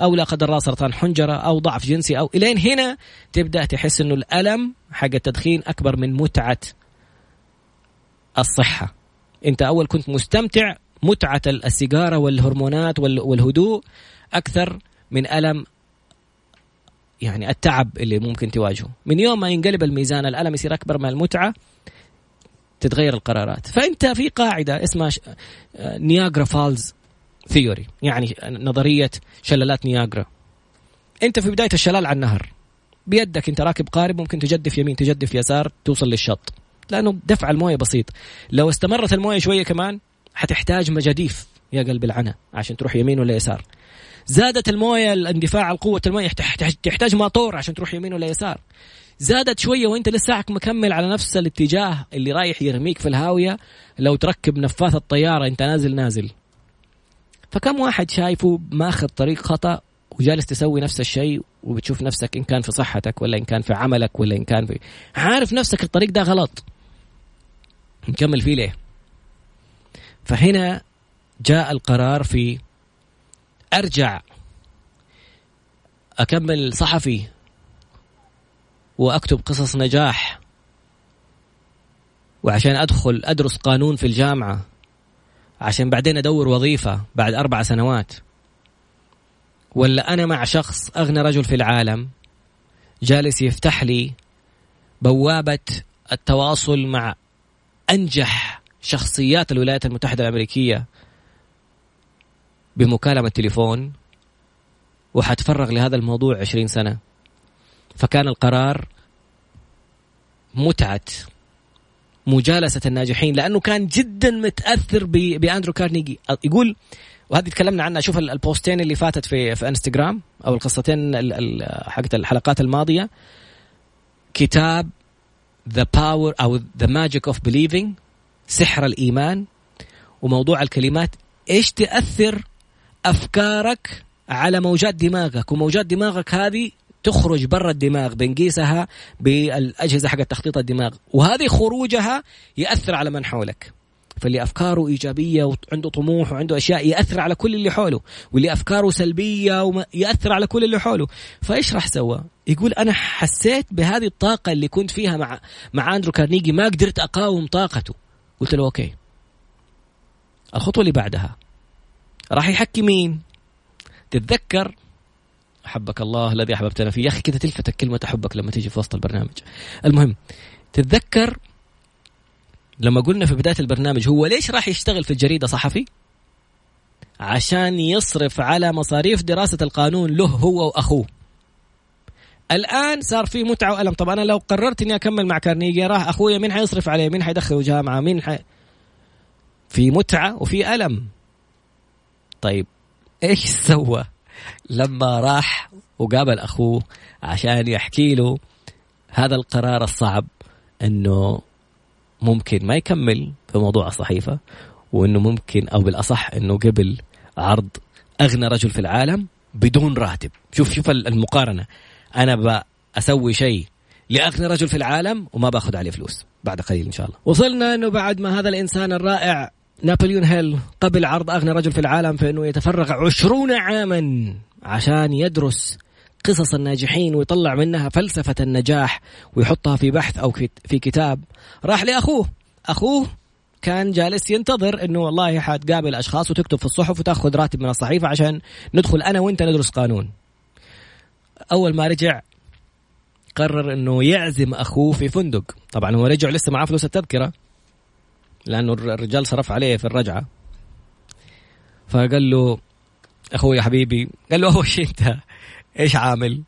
أو لا قدر الله سرطان حنجرة أو ضعف جنسي أو إلين هنا تبدأ تحس أنه الألم حق التدخين أكبر من متعة الصحة. أنت أول كنت مستمتع متعة السيجارة والهرمونات والهدوء أكثر من ألم يعني التعب اللي ممكن تواجهه. من يوم ما ينقلب الميزان الألم يصير أكبر من المتعة تتغير القرارات. فأنت في قاعدة اسمها نياجرا فالز ثيوري يعني نظرية شلالات نياجرا أنت في بداية الشلال على النهر بيدك أنت راكب قارب ممكن تجدف يمين تجدف يسار توصل للشط. لأنه دفع الموية بسيط. لو استمرت الموية شوية كمان حتحتاج مجاديف يا قلب العنا عشان تروح يمين ولا يسار. زادت الموية الاندفاع قوة الموية تحتاج ماطور عشان تروح يمين ولا يسار. زادت شوية وأنت لساك مكمل على نفس الاتجاه اللي رايح يرميك في الهاوية. لو تركب نفاث الطيارة أنت نازل نازل. فكم واحد شايفه ماخذ طريق خطأ وجالس تسوي نفس الشيء وبتشوف نفسك إن كان في صحتك ولا إن كان في عملك ولا إن كان في عارف نفسك الطريق ده غلط. نكمل فيه ليه؟ فهنا جاء القرار في أرجع أكمل صحفي وأكتب قصص نجاح. وعشان أدخل أدرس قانون في الجامعة. عشان بعدين أدور وظيفة بعد أربع سنوات. ولا أنا مع شخص أغنى رجل في العالم جالس يفتح لي بوابة التواصل مع أنجح شخصيات الولايات المتحدة الأمريكية بمكالمة تليفون وحتفرغ لهذا الموضوع عشرين سنة. فكان القرار متعة. مجالسة الناجحين لأنه كان جدا متأثر بأندرو كارنيجي. يقول وهذه تكلمنا عنها شوف البوستين اللي فاتت في في إنستغرام أو القصتين حقت الحلقات الماضية. كتاب The Power أو The Magic of Believing سحر الإيمان وموضوع الكلمات إيش تأثر أفكارك على موجات دماغك؟ وموجات دماغك هذه تخرج برا الدماغ بنقيسها بالأجهزة حق تخطيط الدماغ. وهذه خروجها يأثر على من حولك. فاللي افكاره إيجابية وعنده طموح وعنده أشياء يأثر على كل اللي حوله. واللي افكاره سلبيه يأثر على كل اللي حوله. فإيش راح سوى؟ يقول أنا حسيت بهذه الطاقة اللي كنت فيها مع مع أندرو كارنيجي ما قدرت أقاوم طاقته. قلت له أوكي. الخطوة اللي بعدها راح يحكي مين؟ تتذكر أحبك الله الذي أحببتنا فيه. يا أخي كذا تلفتك كلمة أحبك لما تيجي في وسط البرنامج. المهم تتذكر لما قلنا في بداية البرنامج هو ليش راح يشتغل في الجريدة صحفي؟ عشان يصرف على مصاريف دراسة القانون له هو وأخوه. الآن صار في متعة وألم. طب أنا لو قررت إني أكمل مع كارنيجي راح أخويا مين حيصرف عليه؟ مين حيدخله جامعة؟ مين حي... في متعة وفي ألم. طيب إيش سوى؟ لما راح وقابل أخوه عشان يحكي له هذا القرار الصعب إنه ممكن ما يكمل في موضوع الصحيفة وإنه ممكن أو بالأصح إنه قبل عرض أغنى رجل في العالم بدون راتب. شوف شوف المقارنة. أنا بسوي شيء لأغنى رجل في العالم وما باخذ عليه فلوس. بعد قليل إن شاء الله. وصلنا إنه بعد ما هذا الإنسان الرائع نابليون هيل قبل عرض أغنى رجل في العالم في أنه يتفرغ عشرون عاما عشان يدرس قصص الناجحين ويطلع منها فلسفة النجاح ويحطها في بحث أو في كتاب. راح لأخوه. أخوه كان جالس ينتظر إنه والله حتقابل أشخاص وتكتب في الصحف وتأخذ راتب من الصحيفة عشان ندخل أنا وأنت ندرس قانون. أول ما رجع قرر إنه يعزم أخوه في فندق، طبعا هو رجع لسه معاه فلوس التذكرة لأنه الرجال صرف عليه في الرجعة. فقال له أخوي حبيبي. قال له اول شيء أنت؟ إيش عامل؟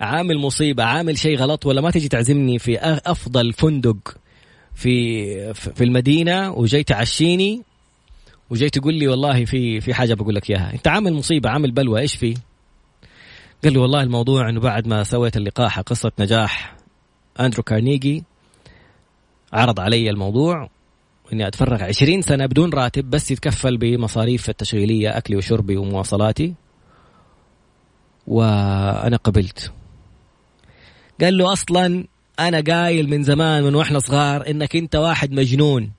عامل مصيبة عامل شيء غلط ولا ما تجي تعزمني في أفضل فندق في في المدينة وجاي تعشيني وجاي تقول لي والله في في حاجة بقول لك إياها. أنت عامل مصيبة عامل بلوى إيش في؟ قال لي والله الموضوع إنه بعد ما سويت اللقاح قصة نجاح أندرو كارنيجي عرض علي الموضوع إني أتفرغ 20 سنة بدون راتب بس يتكفل بمصاريف التشغيلية أكلي وشربي ومواصلاتي. وأنا قبلت. قال له أصلا أنا قايل من زمان من وإحنا صغار إنك أنت واحد مجنون.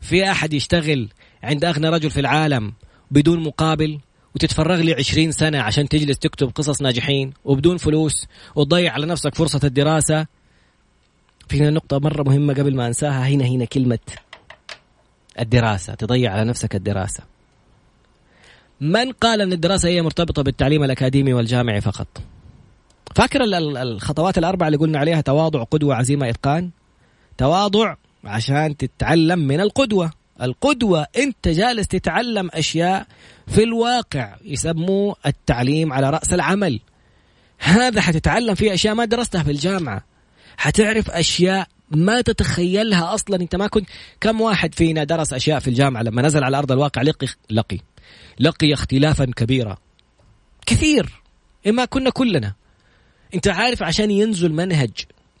في أحد يشتغل عند أغنى رجل في العالم بدون مقابل وتتفرغ لي عشرين سنة عشان تجلس تكتب قصص ناجحين وبدون فلوس وتضيع على نفسك فرصة الدراسة. في هنا نقطة مرة مهمة قبل ما أنساها. هنا هنا كلمة الدراسة تضيع على نفسك الدراسة. من قال أن الدراسة هي مرتبطة بالتعليم الأكاديمي والجامعي فقط؟ فاكر الخطوات الأربعة اللي قلنا عليها؟ تواضع قدوة عزيمة إتقان. تواضع عشان تتعلم من القدوة. القدوة أنت جالس تتعلم أشياء في الواقع يسموه التعليم على رأس العمل. هذا حتتعلم فيه أشياء ما درستها في الجامعة. حتعرف أشياء ما تتخيلها أصلا. أنت ما كنت كم واحد فينا درس أشياء في الجامعة لما نزل على أرض الواقع؟ لقي لقي. لقي اختلافا كبيرا. كثير. إما كنا كلنا. أنت عارف عشان ينزل منهج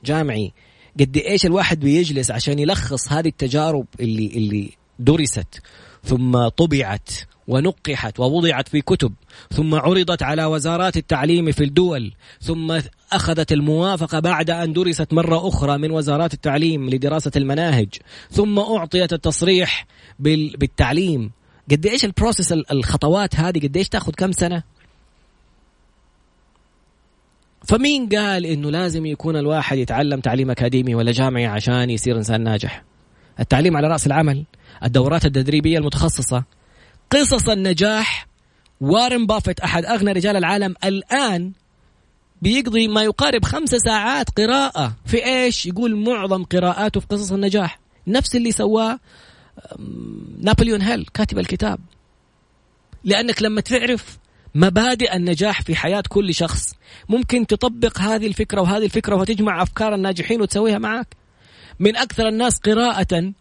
جامعي قد إيش الواحد بيجلس عشان يلخص هذه التجارب اللي اللي درست ثم طبعت. ونقحت ووضعت في كتب ثم عرضت على وزارات التعليم في الدول ثم أخذت الموافقة بعد أن درست مرة أخرى من وزارات التعليم لدراسة المناهج ثم أعطيت التصريح بالتعليم. قد إيش process ال الخطوات هذه قد إيش تاخذ كم سنة؟ فمين قال إنه لازم يكون الواحد يتعلم تعليم أكاديمي ولا جامعي عشان يصير إنسان ناجح؟ التعليم على رأس العمل الدورات التدريبية المتخصصة. قصص النجاح وارن بافيت أحد أغنى رجال العالم الآن بيقضي ما يقارب خمسة ساعات قراءة. في إيش؟ يقول معظم قراءاته في قصص النجاح. نفس اللي سواه نابليون هيل كاتب الكتاب. لأنك لما تعرف مبادئ النجاح في حياة كل شخص ممكن تطبق هذه الفكرة وهذه الفكرة وتجمع أفكار الناجحين وتسويها معك من أكثر الناس قراءة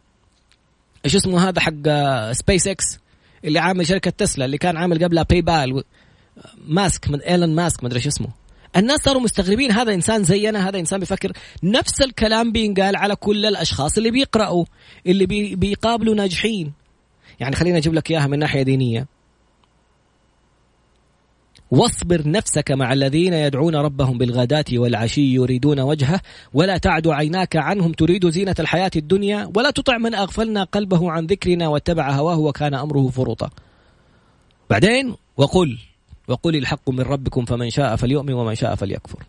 إيش اسمه هذا حق سبيس إكس اللي عامل شركة تسلا اللي كان عامل قبلها باي بال ماسك من إيلون ماسك ما ادري إيش اسمه. الناس صاروا مستغربين هذا إنسان زينا هذا إنسان بيفكر. نفس الكلام بينقال على كل الأشخاص اللي بيقرأوا اللي بي بيقابلوا ناجحين. يعني خلينا أجيب لك إياها من ناحية دينية. واصبر نفسك مع الذين يدعون ربهم بالغداة والعشي يريدون وجهه ولا تعد عيناك عنهم تريد زينة الحياة الدنيا ولا تطع من أغفلنا قلبه عن ذكرنا واتبع هواه وكان أمره فرطا. بعدين وقل وقل الحق من ربكم فمن شاء فليؤمن ومن شاء فليكفر.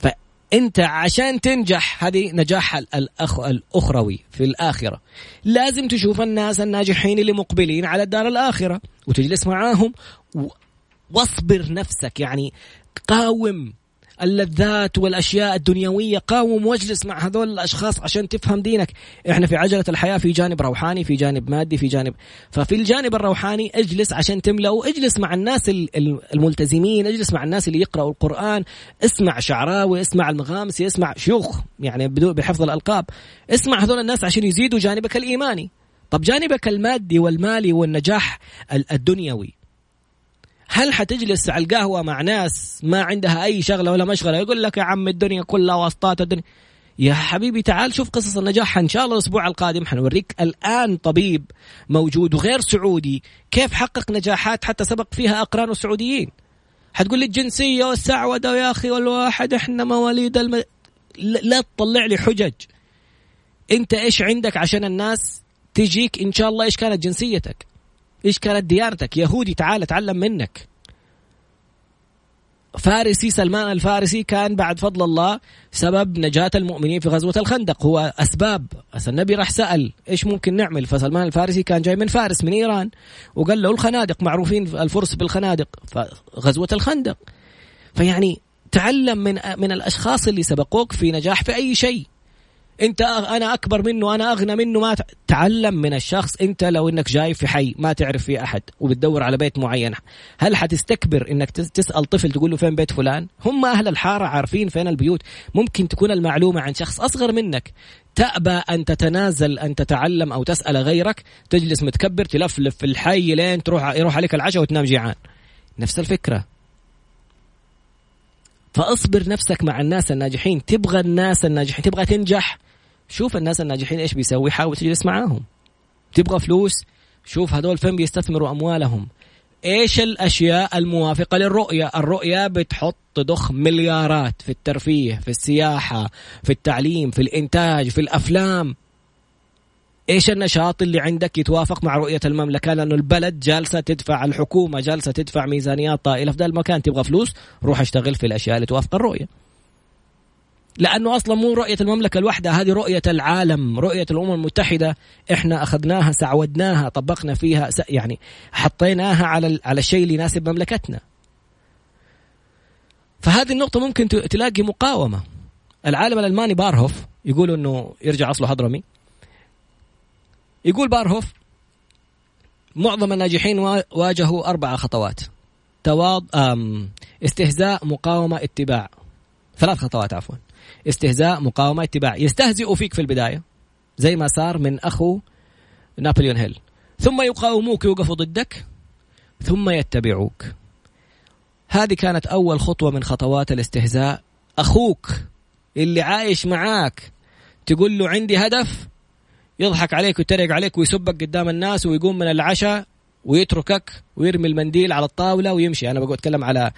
فأنت عشان تنجح هذه نجاح الأخ الأخروي في الآخرة. لازم تشوف الناس الناجحين اللي مقبلين على الدار الآخرة وتجلس معاهم واصبر نفسك. يعني قاوم اللذات والأشياء الدنيوية قاوم واجلس مع هذول الأشخاص عشان تفهم دينك. إحنا في عجلة الحياة في جانب روحاني في جانب مادي في جانب ففي الجانب الروحاني اجلس عشان تملأ اجلس مع الناس الملتزمين اجلس مع الناس اللي يقرأوا القرآن. اسمع شعراوي اسمع المغامسي اسمع شيوخ يعني بحفظ الألقاب. اسمع هذول الناس عشان يزيدوا جانبك الإيماني. طب جانبك المادي والمالي والنجاح الدنيوي. هل حتجلس على القهوة مع ناس ما عندها أي شغلة ولا مشغلة؟ يقول لك يا عم الدنيا كلها واسطات الدنيا. يا حبيبي تعال شوف قصص النجاح إن شاء الله الأسبوع القادم. حنوريك الآن طبيب موجود وغير سعودي. كيف حقق نجاحات حتى سبق فيها اقرانه السعوديين؟ حتقول لي الجنسية والسعودة يا أخي والواحد إحنا مواليد الم... لا تطلع لي حجج. أنت إيش عندك عشان الناس تجيك إن شاء الله إيش كانت جنسيتك؟ إيش كانت ديارتك؟ يهودي تعال اتعلم منك. فارسي سلمان الفارسي كان بعد فضل الله سبب نجاة المؤمنين في غزوة الخندق. هو أسباب. النبي راح سأل إيش ممكن نعمل؟ فسلمان الفارسي كان جاي من فارس من إيران. وقال له الخنادق معروفين الفرس بالخنادق. فغزوة الخندق. فيعني تعلم من من الأشخاص اللي سبقوك في نجاح في أي شيء. انت أنا اكبر منه أنا اغنى منه ما تعلم من الشخص. انت لو انك جاي في حي ما تعرف فيه أحد وبتدور على بيت معين هل حتستكبر إنك تسأل طفل تقول له فين بيت فلان؟ هم أهل الحارة عارفين فين البيوت. ممكن تكون المعلومة عن شخص أصغر منك. تأبى أن تتنازل أن تتعلم أو تسأل غيرك. تجلس متكبر تلفلف في الحي لين تروح يروح عليك العشاء وتنام جيعان. نفس الفكرة. فأصبر نفسك مع الناس الناجحين. تبغى الناس الناجحين تبغى تنجح. شوف الناس الناجحين إيش بيسوي حاول تجلس معاهم. تبغى فلوس شوف هذول فين بيستثمروا أموالهم. إيش الأشياء الموافقة للرؤية؟ الرؤية بتحط تضخ مليارات في الترفيه في السياحة في التعليم في الإنتاج في الأفلام. إيش النشاط اللي عندك يتوافق مع رؤية المملكة؟ لأنه البلد جالسة تدفع الحكومة جالسة تدفع ميزانيات طائلة. في ذا المكان تبغى فلوس روح اشتغل في الأشياء اللي توافق الرؤية. لأنه أصلا مو رؤية المملكة الواحدة هذه رؤية العالم رؤية الأمم المتحدة. إحنا أخذناها سعودناها طبقنا فيها يعني حطيناها على على الشيء اللي يناسب مملكتنا. فهذه النقطة ممكن تلاقي مقاومة. العالم الألماني بارهوف يقولوا إنه يرجع أصله حضرمي يقول بارهوف معظم الناجحين واجهوا أربع خطوات. تواض استهزاء مقاومة اتباع. ثلاث خطوات عفوا. استهزاء مقاومة اتباع. يستهزئ فيك في البداية زي ما صار من أخو نابليون هيل. ثم يقاوموك يوقفوا ضدك ثم يتبعوك. هذه كانت أول خطوة من خطوات الاستهزاء. أخوك اللي عايش معاك تقول له عندي هدف يضحك عليك ويتريق عليك ويسبك قدام الناس ويقوم من العشاء ويتركك ويرمي المنديل على الطاولة ويمشي. أنا بقول أتكلم على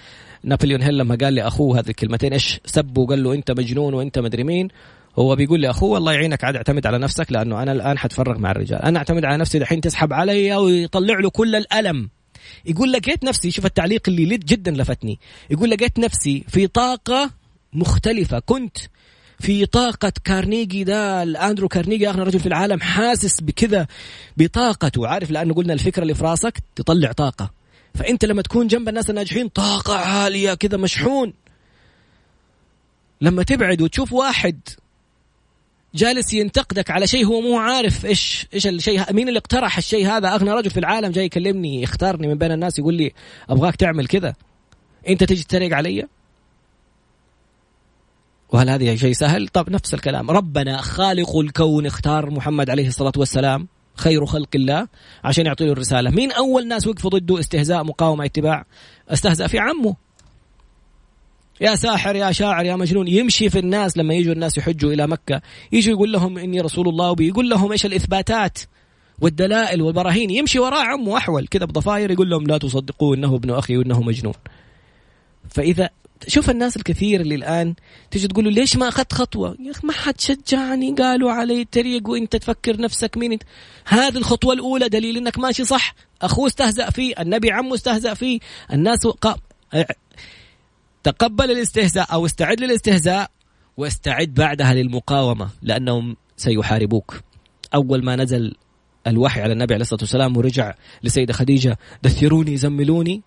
نابليون هيل لما قال لأخوه هذه الكلمتين إيش سبه وقال له أنت مجنون وأنت مدري مين. هو بيقول لأخوه الله يعينك عاد اعتمد على نفسك لأنه أنا الآن حتفرغ مع الرجال. أنا أعتمد على نفسي دحين تسحب علي ويطلع له كل الألم. يقول لقيت نفسي شوف التعليق اللي جدا لفتني. يقول لقيت نفسي في طاقة مختلفة. كنت في طاقة كارنيجي ده اندرو كارنيجي اغنى رجل في العالم حاسس بكذا بطاقته. عارف لأنه قلنا الفكرة اللي في راسك تطلع طاقة. فأنت لما تكون جنب الناس الناجحين طاقة عالية كذا مشحون. لما تبعد وتشوف واحد جالس ينتقدك على شيء هو مو عارف إيش إيش الشيء مين اللي اقترح الشيء هذا؟ أغنى رجل في العالم جاي يكلمني يختارني من بين الناس يقول لي أبغاك تعمل كذا. أنت تجي تتريق علي؟ وهل هذه شيء سهل؟ طب نفس الكلام. ربنا خالق الكون اختار محمد عليه الصلاة والسلام. خير خلق الله عشان يعطي له الرسالة. مين أول ناس وقفوا ضده؟ استهزاء مقاومة اتباع. استهزأ في عمه. يا ساحر يا شاعر يا مجنون. يمشي في الناس. لما يجوا الناس يحجوا إلى مكة يجي يقول لهم إني رسول الله وبيقول لهم إيش الإثباتات والدلائل والبراهين. يمشي وراء عمه أحول. كذا بضفاير يقول لهم لا تصدقوا إنه ابن أخي وإنه مجنون. فإذا شوف الناس الكثير اللي الآن تيجي تقول له ليش ما أخذت خطوة؟ يا أخي ما حد شجعني قالوا علي تريق وإنت تفكر نفسك مين أنت؟ هذه الخطوة الأولى دليل إنك ماشي صح، أخوه استهزأ فيه، النبي عمه استهزأ فيه، الناس ق... تقبل الاستهزاء أو استعد للاستهزاء واستعد بعدها للمقاومة لأنهم سيحاربوك. أول ما نزل الوحي على النبي عليه الصلاة والسلام ورجع لسيدة خديجة دثروني زملوني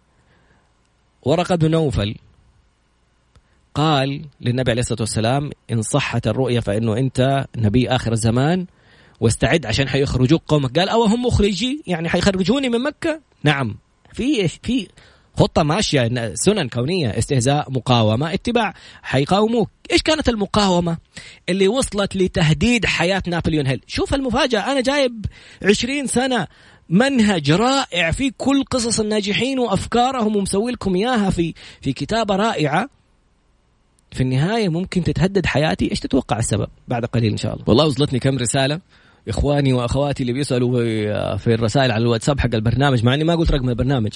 ورقه بن نوفل قال للنبي عليه الصلاة والسلام إن صحت الرؤيا فإنه أنت نبي آخر الزمان واستعد عشان حيخرجوك قومك. قال أو هم مخرجي؟ يعني حيخرجوني من مكة? نعم. في في خطة ماشية سنن كونية استهزاء مقاومة اتباع حيقاوموك. إيش كانت المقاومة؟ اللي وصلت لتهديد حياة نابليون هيل. شوف المفاجأة أنا جايب عشرين سنة منهج رائع في كل قصص الناجحين وأفكارهم ومسوي لكم إياها في في كتابة رائعة. في النهاية ممكن تتهدد حياتي. إيش تتوقع السبب بعد قليل إن شاء الله؟ والله وصلتني كم رسالة. إخواني وأخواتي اللي بيسألوا في الرسائل على الواتساب حق البرنامج مع إني ما قلت رقم البرنامج.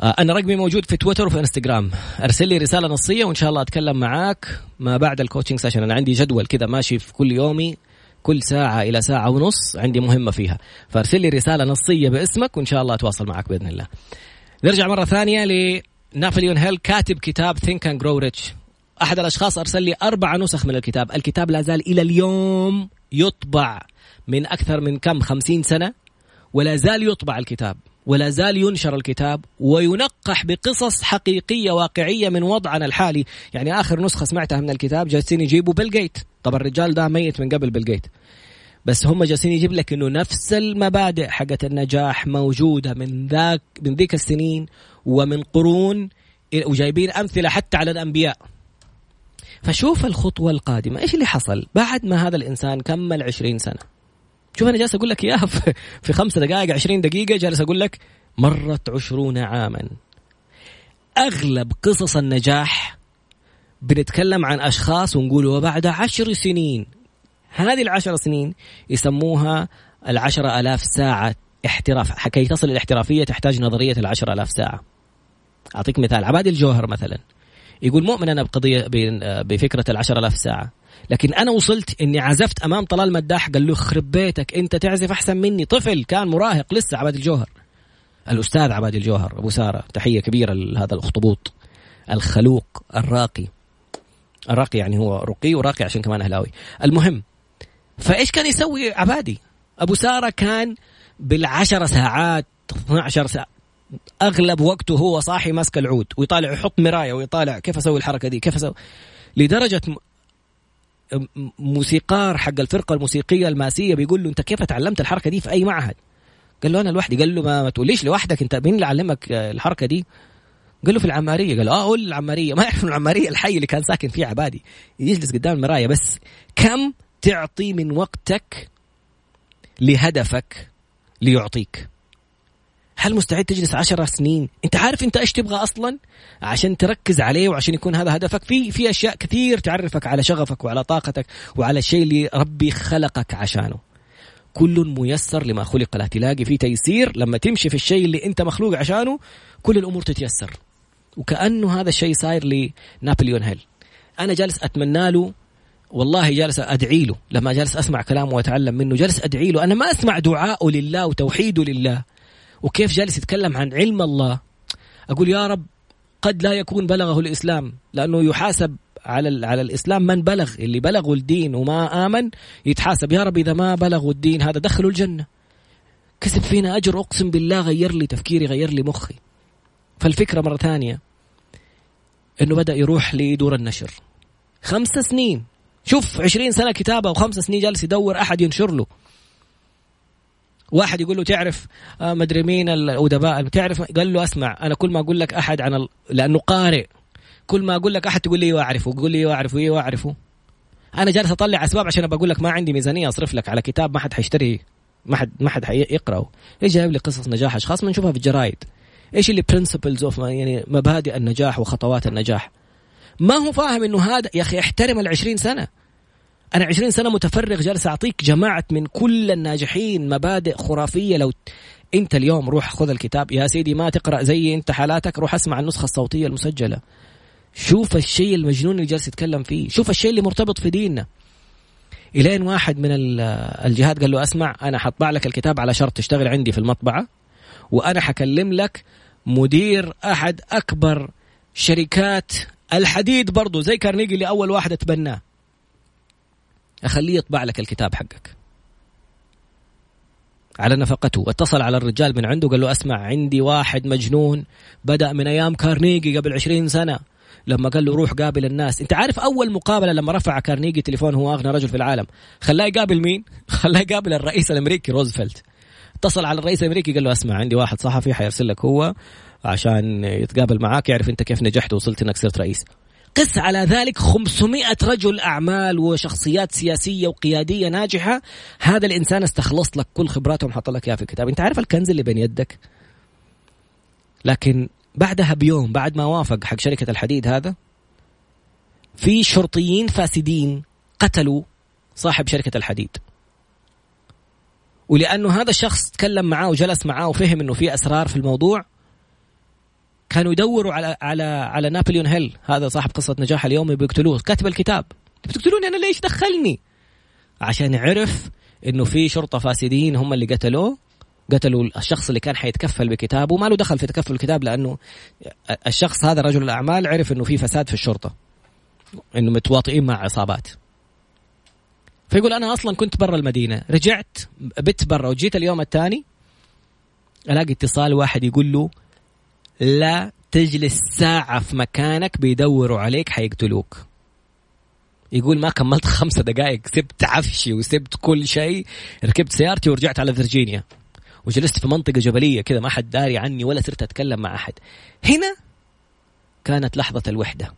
آه، أنا رقمي موجود في تويتر وفي إنستغرام. أرسل لي رسالة نصية وإن شاء الله أتكلم معاك ما بعد ال coaching session أنا عندي جدول كذا ماشي في كل يومي كل ساعة إلى ساعة ونص عندي مهمة فيها. فأرسل لي رسالة نصية باسمك وإن شاء الله أتواصل معك بإذن الله. نرجع مرة ثانية لنابليون هيل كاتب كتاب Think and Grow Rich. أحد الأشخاص أرسل لي أربع نسخ من الكتاب. الكتاب لا زال إلى اليوم يطبع من أكثر من كم؟ خمسين سنة. ولا زال يطبع الكتاب ولا زال ينشر الكتاب وينقح بقصص حقيقية واقعية من وضعنا الحالي. يعني آخر نسخة سمعتها من الكتاب جالسين يجيبوا بيل جيت. طب الرجال ده ميت من قبل بيل جيت. بس هم جالسين يجيب لك إنه نفس المبادئ حقت النجاح موجودة من ذاك من ذيك السنين ومن قرون وجايبين أمثلة حتى على الأنبياء. فشوف الخطوة القادمة. إيش اللي حصل؟ بعد ما هذا الإنسان كمل عشرين سنة. شوف أنا جالس أقول لك إياها في خمسة دقائق عشرين دقيقة جالس أقول لك مرت عشرون عاما. أغلب قصص النجاح بنتكلم عن أشخاص ونقول وبعد عشر سنين. هذه العشر سنين يسموها العشرة ألاف ساعة احتراف؟ كي تصل الاحترافية تحتاج نظرية العشرة ألاف ساعة. أعطيك مثال. عبادي الجوهر مثلا. يقول مؤمن أنا بقضية بفكرة العشر ألاف ساعة. لكن أنا وصلت إني عزفت أمام طلال مداح قال له خرب بيتك أنت تعزف أحسن مني. طفل كان مراهق لسه عباد الجوهر. الأستاذ عباد الجوهر أبو سارة تحية كبيرة لهذا الأخطبوط. الخلوق الراقي. الراقي يعني هو رقي وراقي عشان كمان أهلاوي. المهم فإيش كان يسوي عبادي؟ أبو سارة كان بالعشر ساعات 12 ساعة. أغلب وقته هو صاحي ماسك العود ويطالع يحط مراية ويطالع كيف أسوي الحركة دي كيف أسوي؟ لدرجة موسيقار حق الفرقة الموسيقية الماسية بيقول له أنت كيف تعلمت الحركة دي في أي معهد؟ قال له أنا لوحدي. قال له ما, ما تقوليش لوحدك أنت مين اللي علمك الحركة دي؟ قال له في العمارية. قال آه قول العمارية. ما يعرف العمارية الحي اللي كان ساكن فيه عبادي. يجلس قدام المراية بس. كم تعطي من وقتك لهدفك ليعطيك؟ هل مستعد تجلس عشر سنين؟ انت عارف انت إيش تبغى أصلا؟ عشان تركز عليه وعشان يكون هذا هدفك. في في أشياء كثير تعرفك على شغفك وعلى طاقتك وعلى الشيء اللي ربي خلقك عشانه. كل ميسر لما خلق. له تلاقي في تيسير لما تمشي في الشيء اللي انت مخلوق عشانه كل الأمور تتيسر. وكأنه هذا الشيء صاير لنابليون هيل. أنا جالس أتمنى له والله جالس أدعي له. لما جالس أسمع كلامه وأتعلم منه جالس أدعي له. أنا ما أسمع دعاءه لله وتوحيده لله. وكيف جالس يتكلم عن علم الله. أقول يا رب قد لا يكون بلغه الإسلام لأنه يحاسب على على الإسلام من بلغ اللي بلغوا الدين وما آمن يتحاسب. يا رب إذا ما بلغوا الدين هذا دخلوا الجنة. كسب فينا أجر أقسم بالله غير لي تفكيري غير لي مخي. فالفكرة مرة ثانية إنه بدأ يروح لدور النشر. خمس سنين. شوف عشرين سنة كتابة وخمس سنين جالس يدور أحد ينشر له. واحد يقول له تعرف آه مدري مين الأدباء تعرف؟ قال له أسمع أنا كل ما أقول لك أحد عن ال... لأنه قارئ. كل ما أقول لك أحد تقول لي إيوه أعرفه تقول لي إيوه أعرفه إيوه أعرفه أنا جالس أطلع أسباب عشان بقول لك ما عندي ميزانية أصرف لك على كتاب ما حد حيشتري ما حد ما حد حيقرأه. إيش جايب لي قصص نجاح أشخاص؟ ما نشوفها في الجرايد. إيش اللي principles of يعني مبادئ النجاح وخطوات النجاح؟ ما هو فاهم إنه هذا يا أخي احترم ال 20 سنة. أنا 20 سنة متفرغ جالس أعطيك جماعة من كل الناجحين مبادئ خرافية. لو أنت اليوم روح خذ الكتاب. يا سيدي ما تقرأ زي أنت حالاتك. روح اسمع النسخة الصوتية المسجلة. شوف الشيء المجنون اللي جالس يتكلم فيه. شوف الشيء اللي مرتبط في ديننا. إلين واحد من الجهات قال له أسمع أنا حطبع لك الكتاب على شرط تشتغل عندي في المطبعة وأنا حكلم لك مدير أحد أكبر شركات الحديد برضو زي كارنيجي اللي أول واحد أتبناه. أخليه يطبع لك الكتاب حقك. على نفقته. اتصل على الرجال من عنده قال له أسمع عندي واحد مجنون بدأ من أيام كارنيجي قبل عشرين سنة. لما قال له روح قابل الناس. أنت عارف أول مقابلة لما رفع كارنيجي تليفون هو أغنى رجل في العالم. خلاه يقابل مين؟ خلاه يقابل الرئيس الأمريكي روزفلت. اتصل على الرئيس الأمريكي قال له أسمع عندي واحد صحفي حيرسل لك هو عشان يتقابل معاك يعرف أنت كيف نجحت ووصلت إنك صرت رئيس. قس على ذلك 500 رجل أعمال وشخصيات سياسية وقيادية ناجحة. هذا الإنسان استخلص لك كل خبراتهم حط لك إياها في الكتاب أنت عارف الكنز اللي بين يدك؟ لكن بعدها بيوم بعد ما وافق حق شركة الحديد هذا في شرطيين فاسدين قتلوا صاحب شركة الحديد. ولأنه هذا الشخص تكلم معاه وجلس معاه وفهم أنه في أسرار في الموضوع كانوا يدوروا على على على نابليون هيل. هذا صاحب قصة نجاح اليوم بيقتلوه كاتب الكتاب. بتقتلوني؟ أنا ليش دخلني؟ عشان عرف إنه في شرطة فاسدين هم اللي قتلوه. قتلوا الشخص اللي كان حيتكفل بكتابه. ما له دخل في تكفل الكتاب لأنه الشخص هذا رجل الأعمال عرف إنه في فساد في الشرطة. إنه متواطئين مع عصابات. فيقول أنا أصلا كنت برا المدينة. رجعت بت برا وجيت اليوم الثاني ألاقي اتصال واحد يقول له لا تجلس ساعة في مكانك بيدوروا عليك حيقتلوك. يقول ما كملت خمسة دقائق سبت عفشي وسبت كل شيء ركبت سيارتي ورجعت على فيرجينيا. وجلست في منطقة جبلية كذا ما حد داري عني ولا صرت أتكلم مع أحد. هنا كانت لحظة الوحدة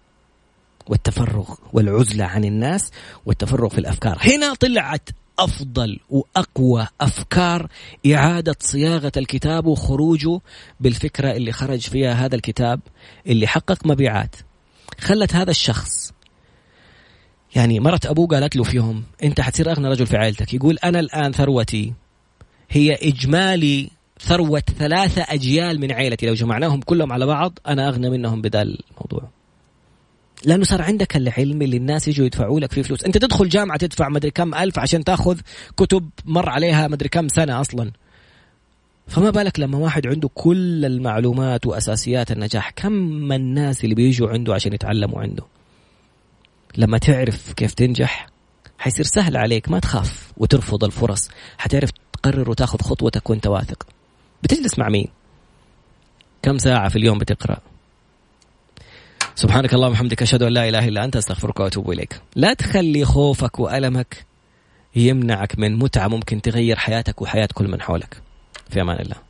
والتفرغ والعزلة عن الناس والتفرغ في الأفكار. هنا طلعت أفضل وأقوى أفكار إعادة صياغة الكتاب وخروجه بالفكرة اللي خرج فيها هذا الكتاب اللي حقق مبيعات. خلت هذا الشخص يعني مرت أبوه قالت له في يوم أنت حتصير أغنى رجل في عائلتك. يقول أنا الآن ثروتي هي إجمالي ثروة ثلاثة أجيال من عائلتي. لو جمعناهم كلهم على بعض أنا أغنى منهم بدال الموضوع. لأنه صار عندك العلم اللي الناس يجوا يدفعوا لك فيه فلوس. أنت تدخل جامعة تدفع مدري كم ألف عشان تاخذ كتب مر عليها مدري كم سنة أصلا. فما بالك لما واحد عنده كل المعلومات وأساسيات النجاح؟ كم الناس اللي بيجوا عنده عشان يتعلموا عنده؟ لما تعرف كيف تنجح حيصير سهل عليك ما تخاف وترفض الفرص. حتعرف تقرر وتاخذ خطوتك وانت واثق. بتجلس مع مين؟ كم ساعة في اليوم بتقرأ؟ سبحانك اللهم وبحمدك أشهد أن لا إله إلا أنت أستغفرك وأتوب إليك. لا تخلي خوفك وألمك يمنعك من متعة ممكن تغير حياتك وحياة كل من حولك. في أمان الله.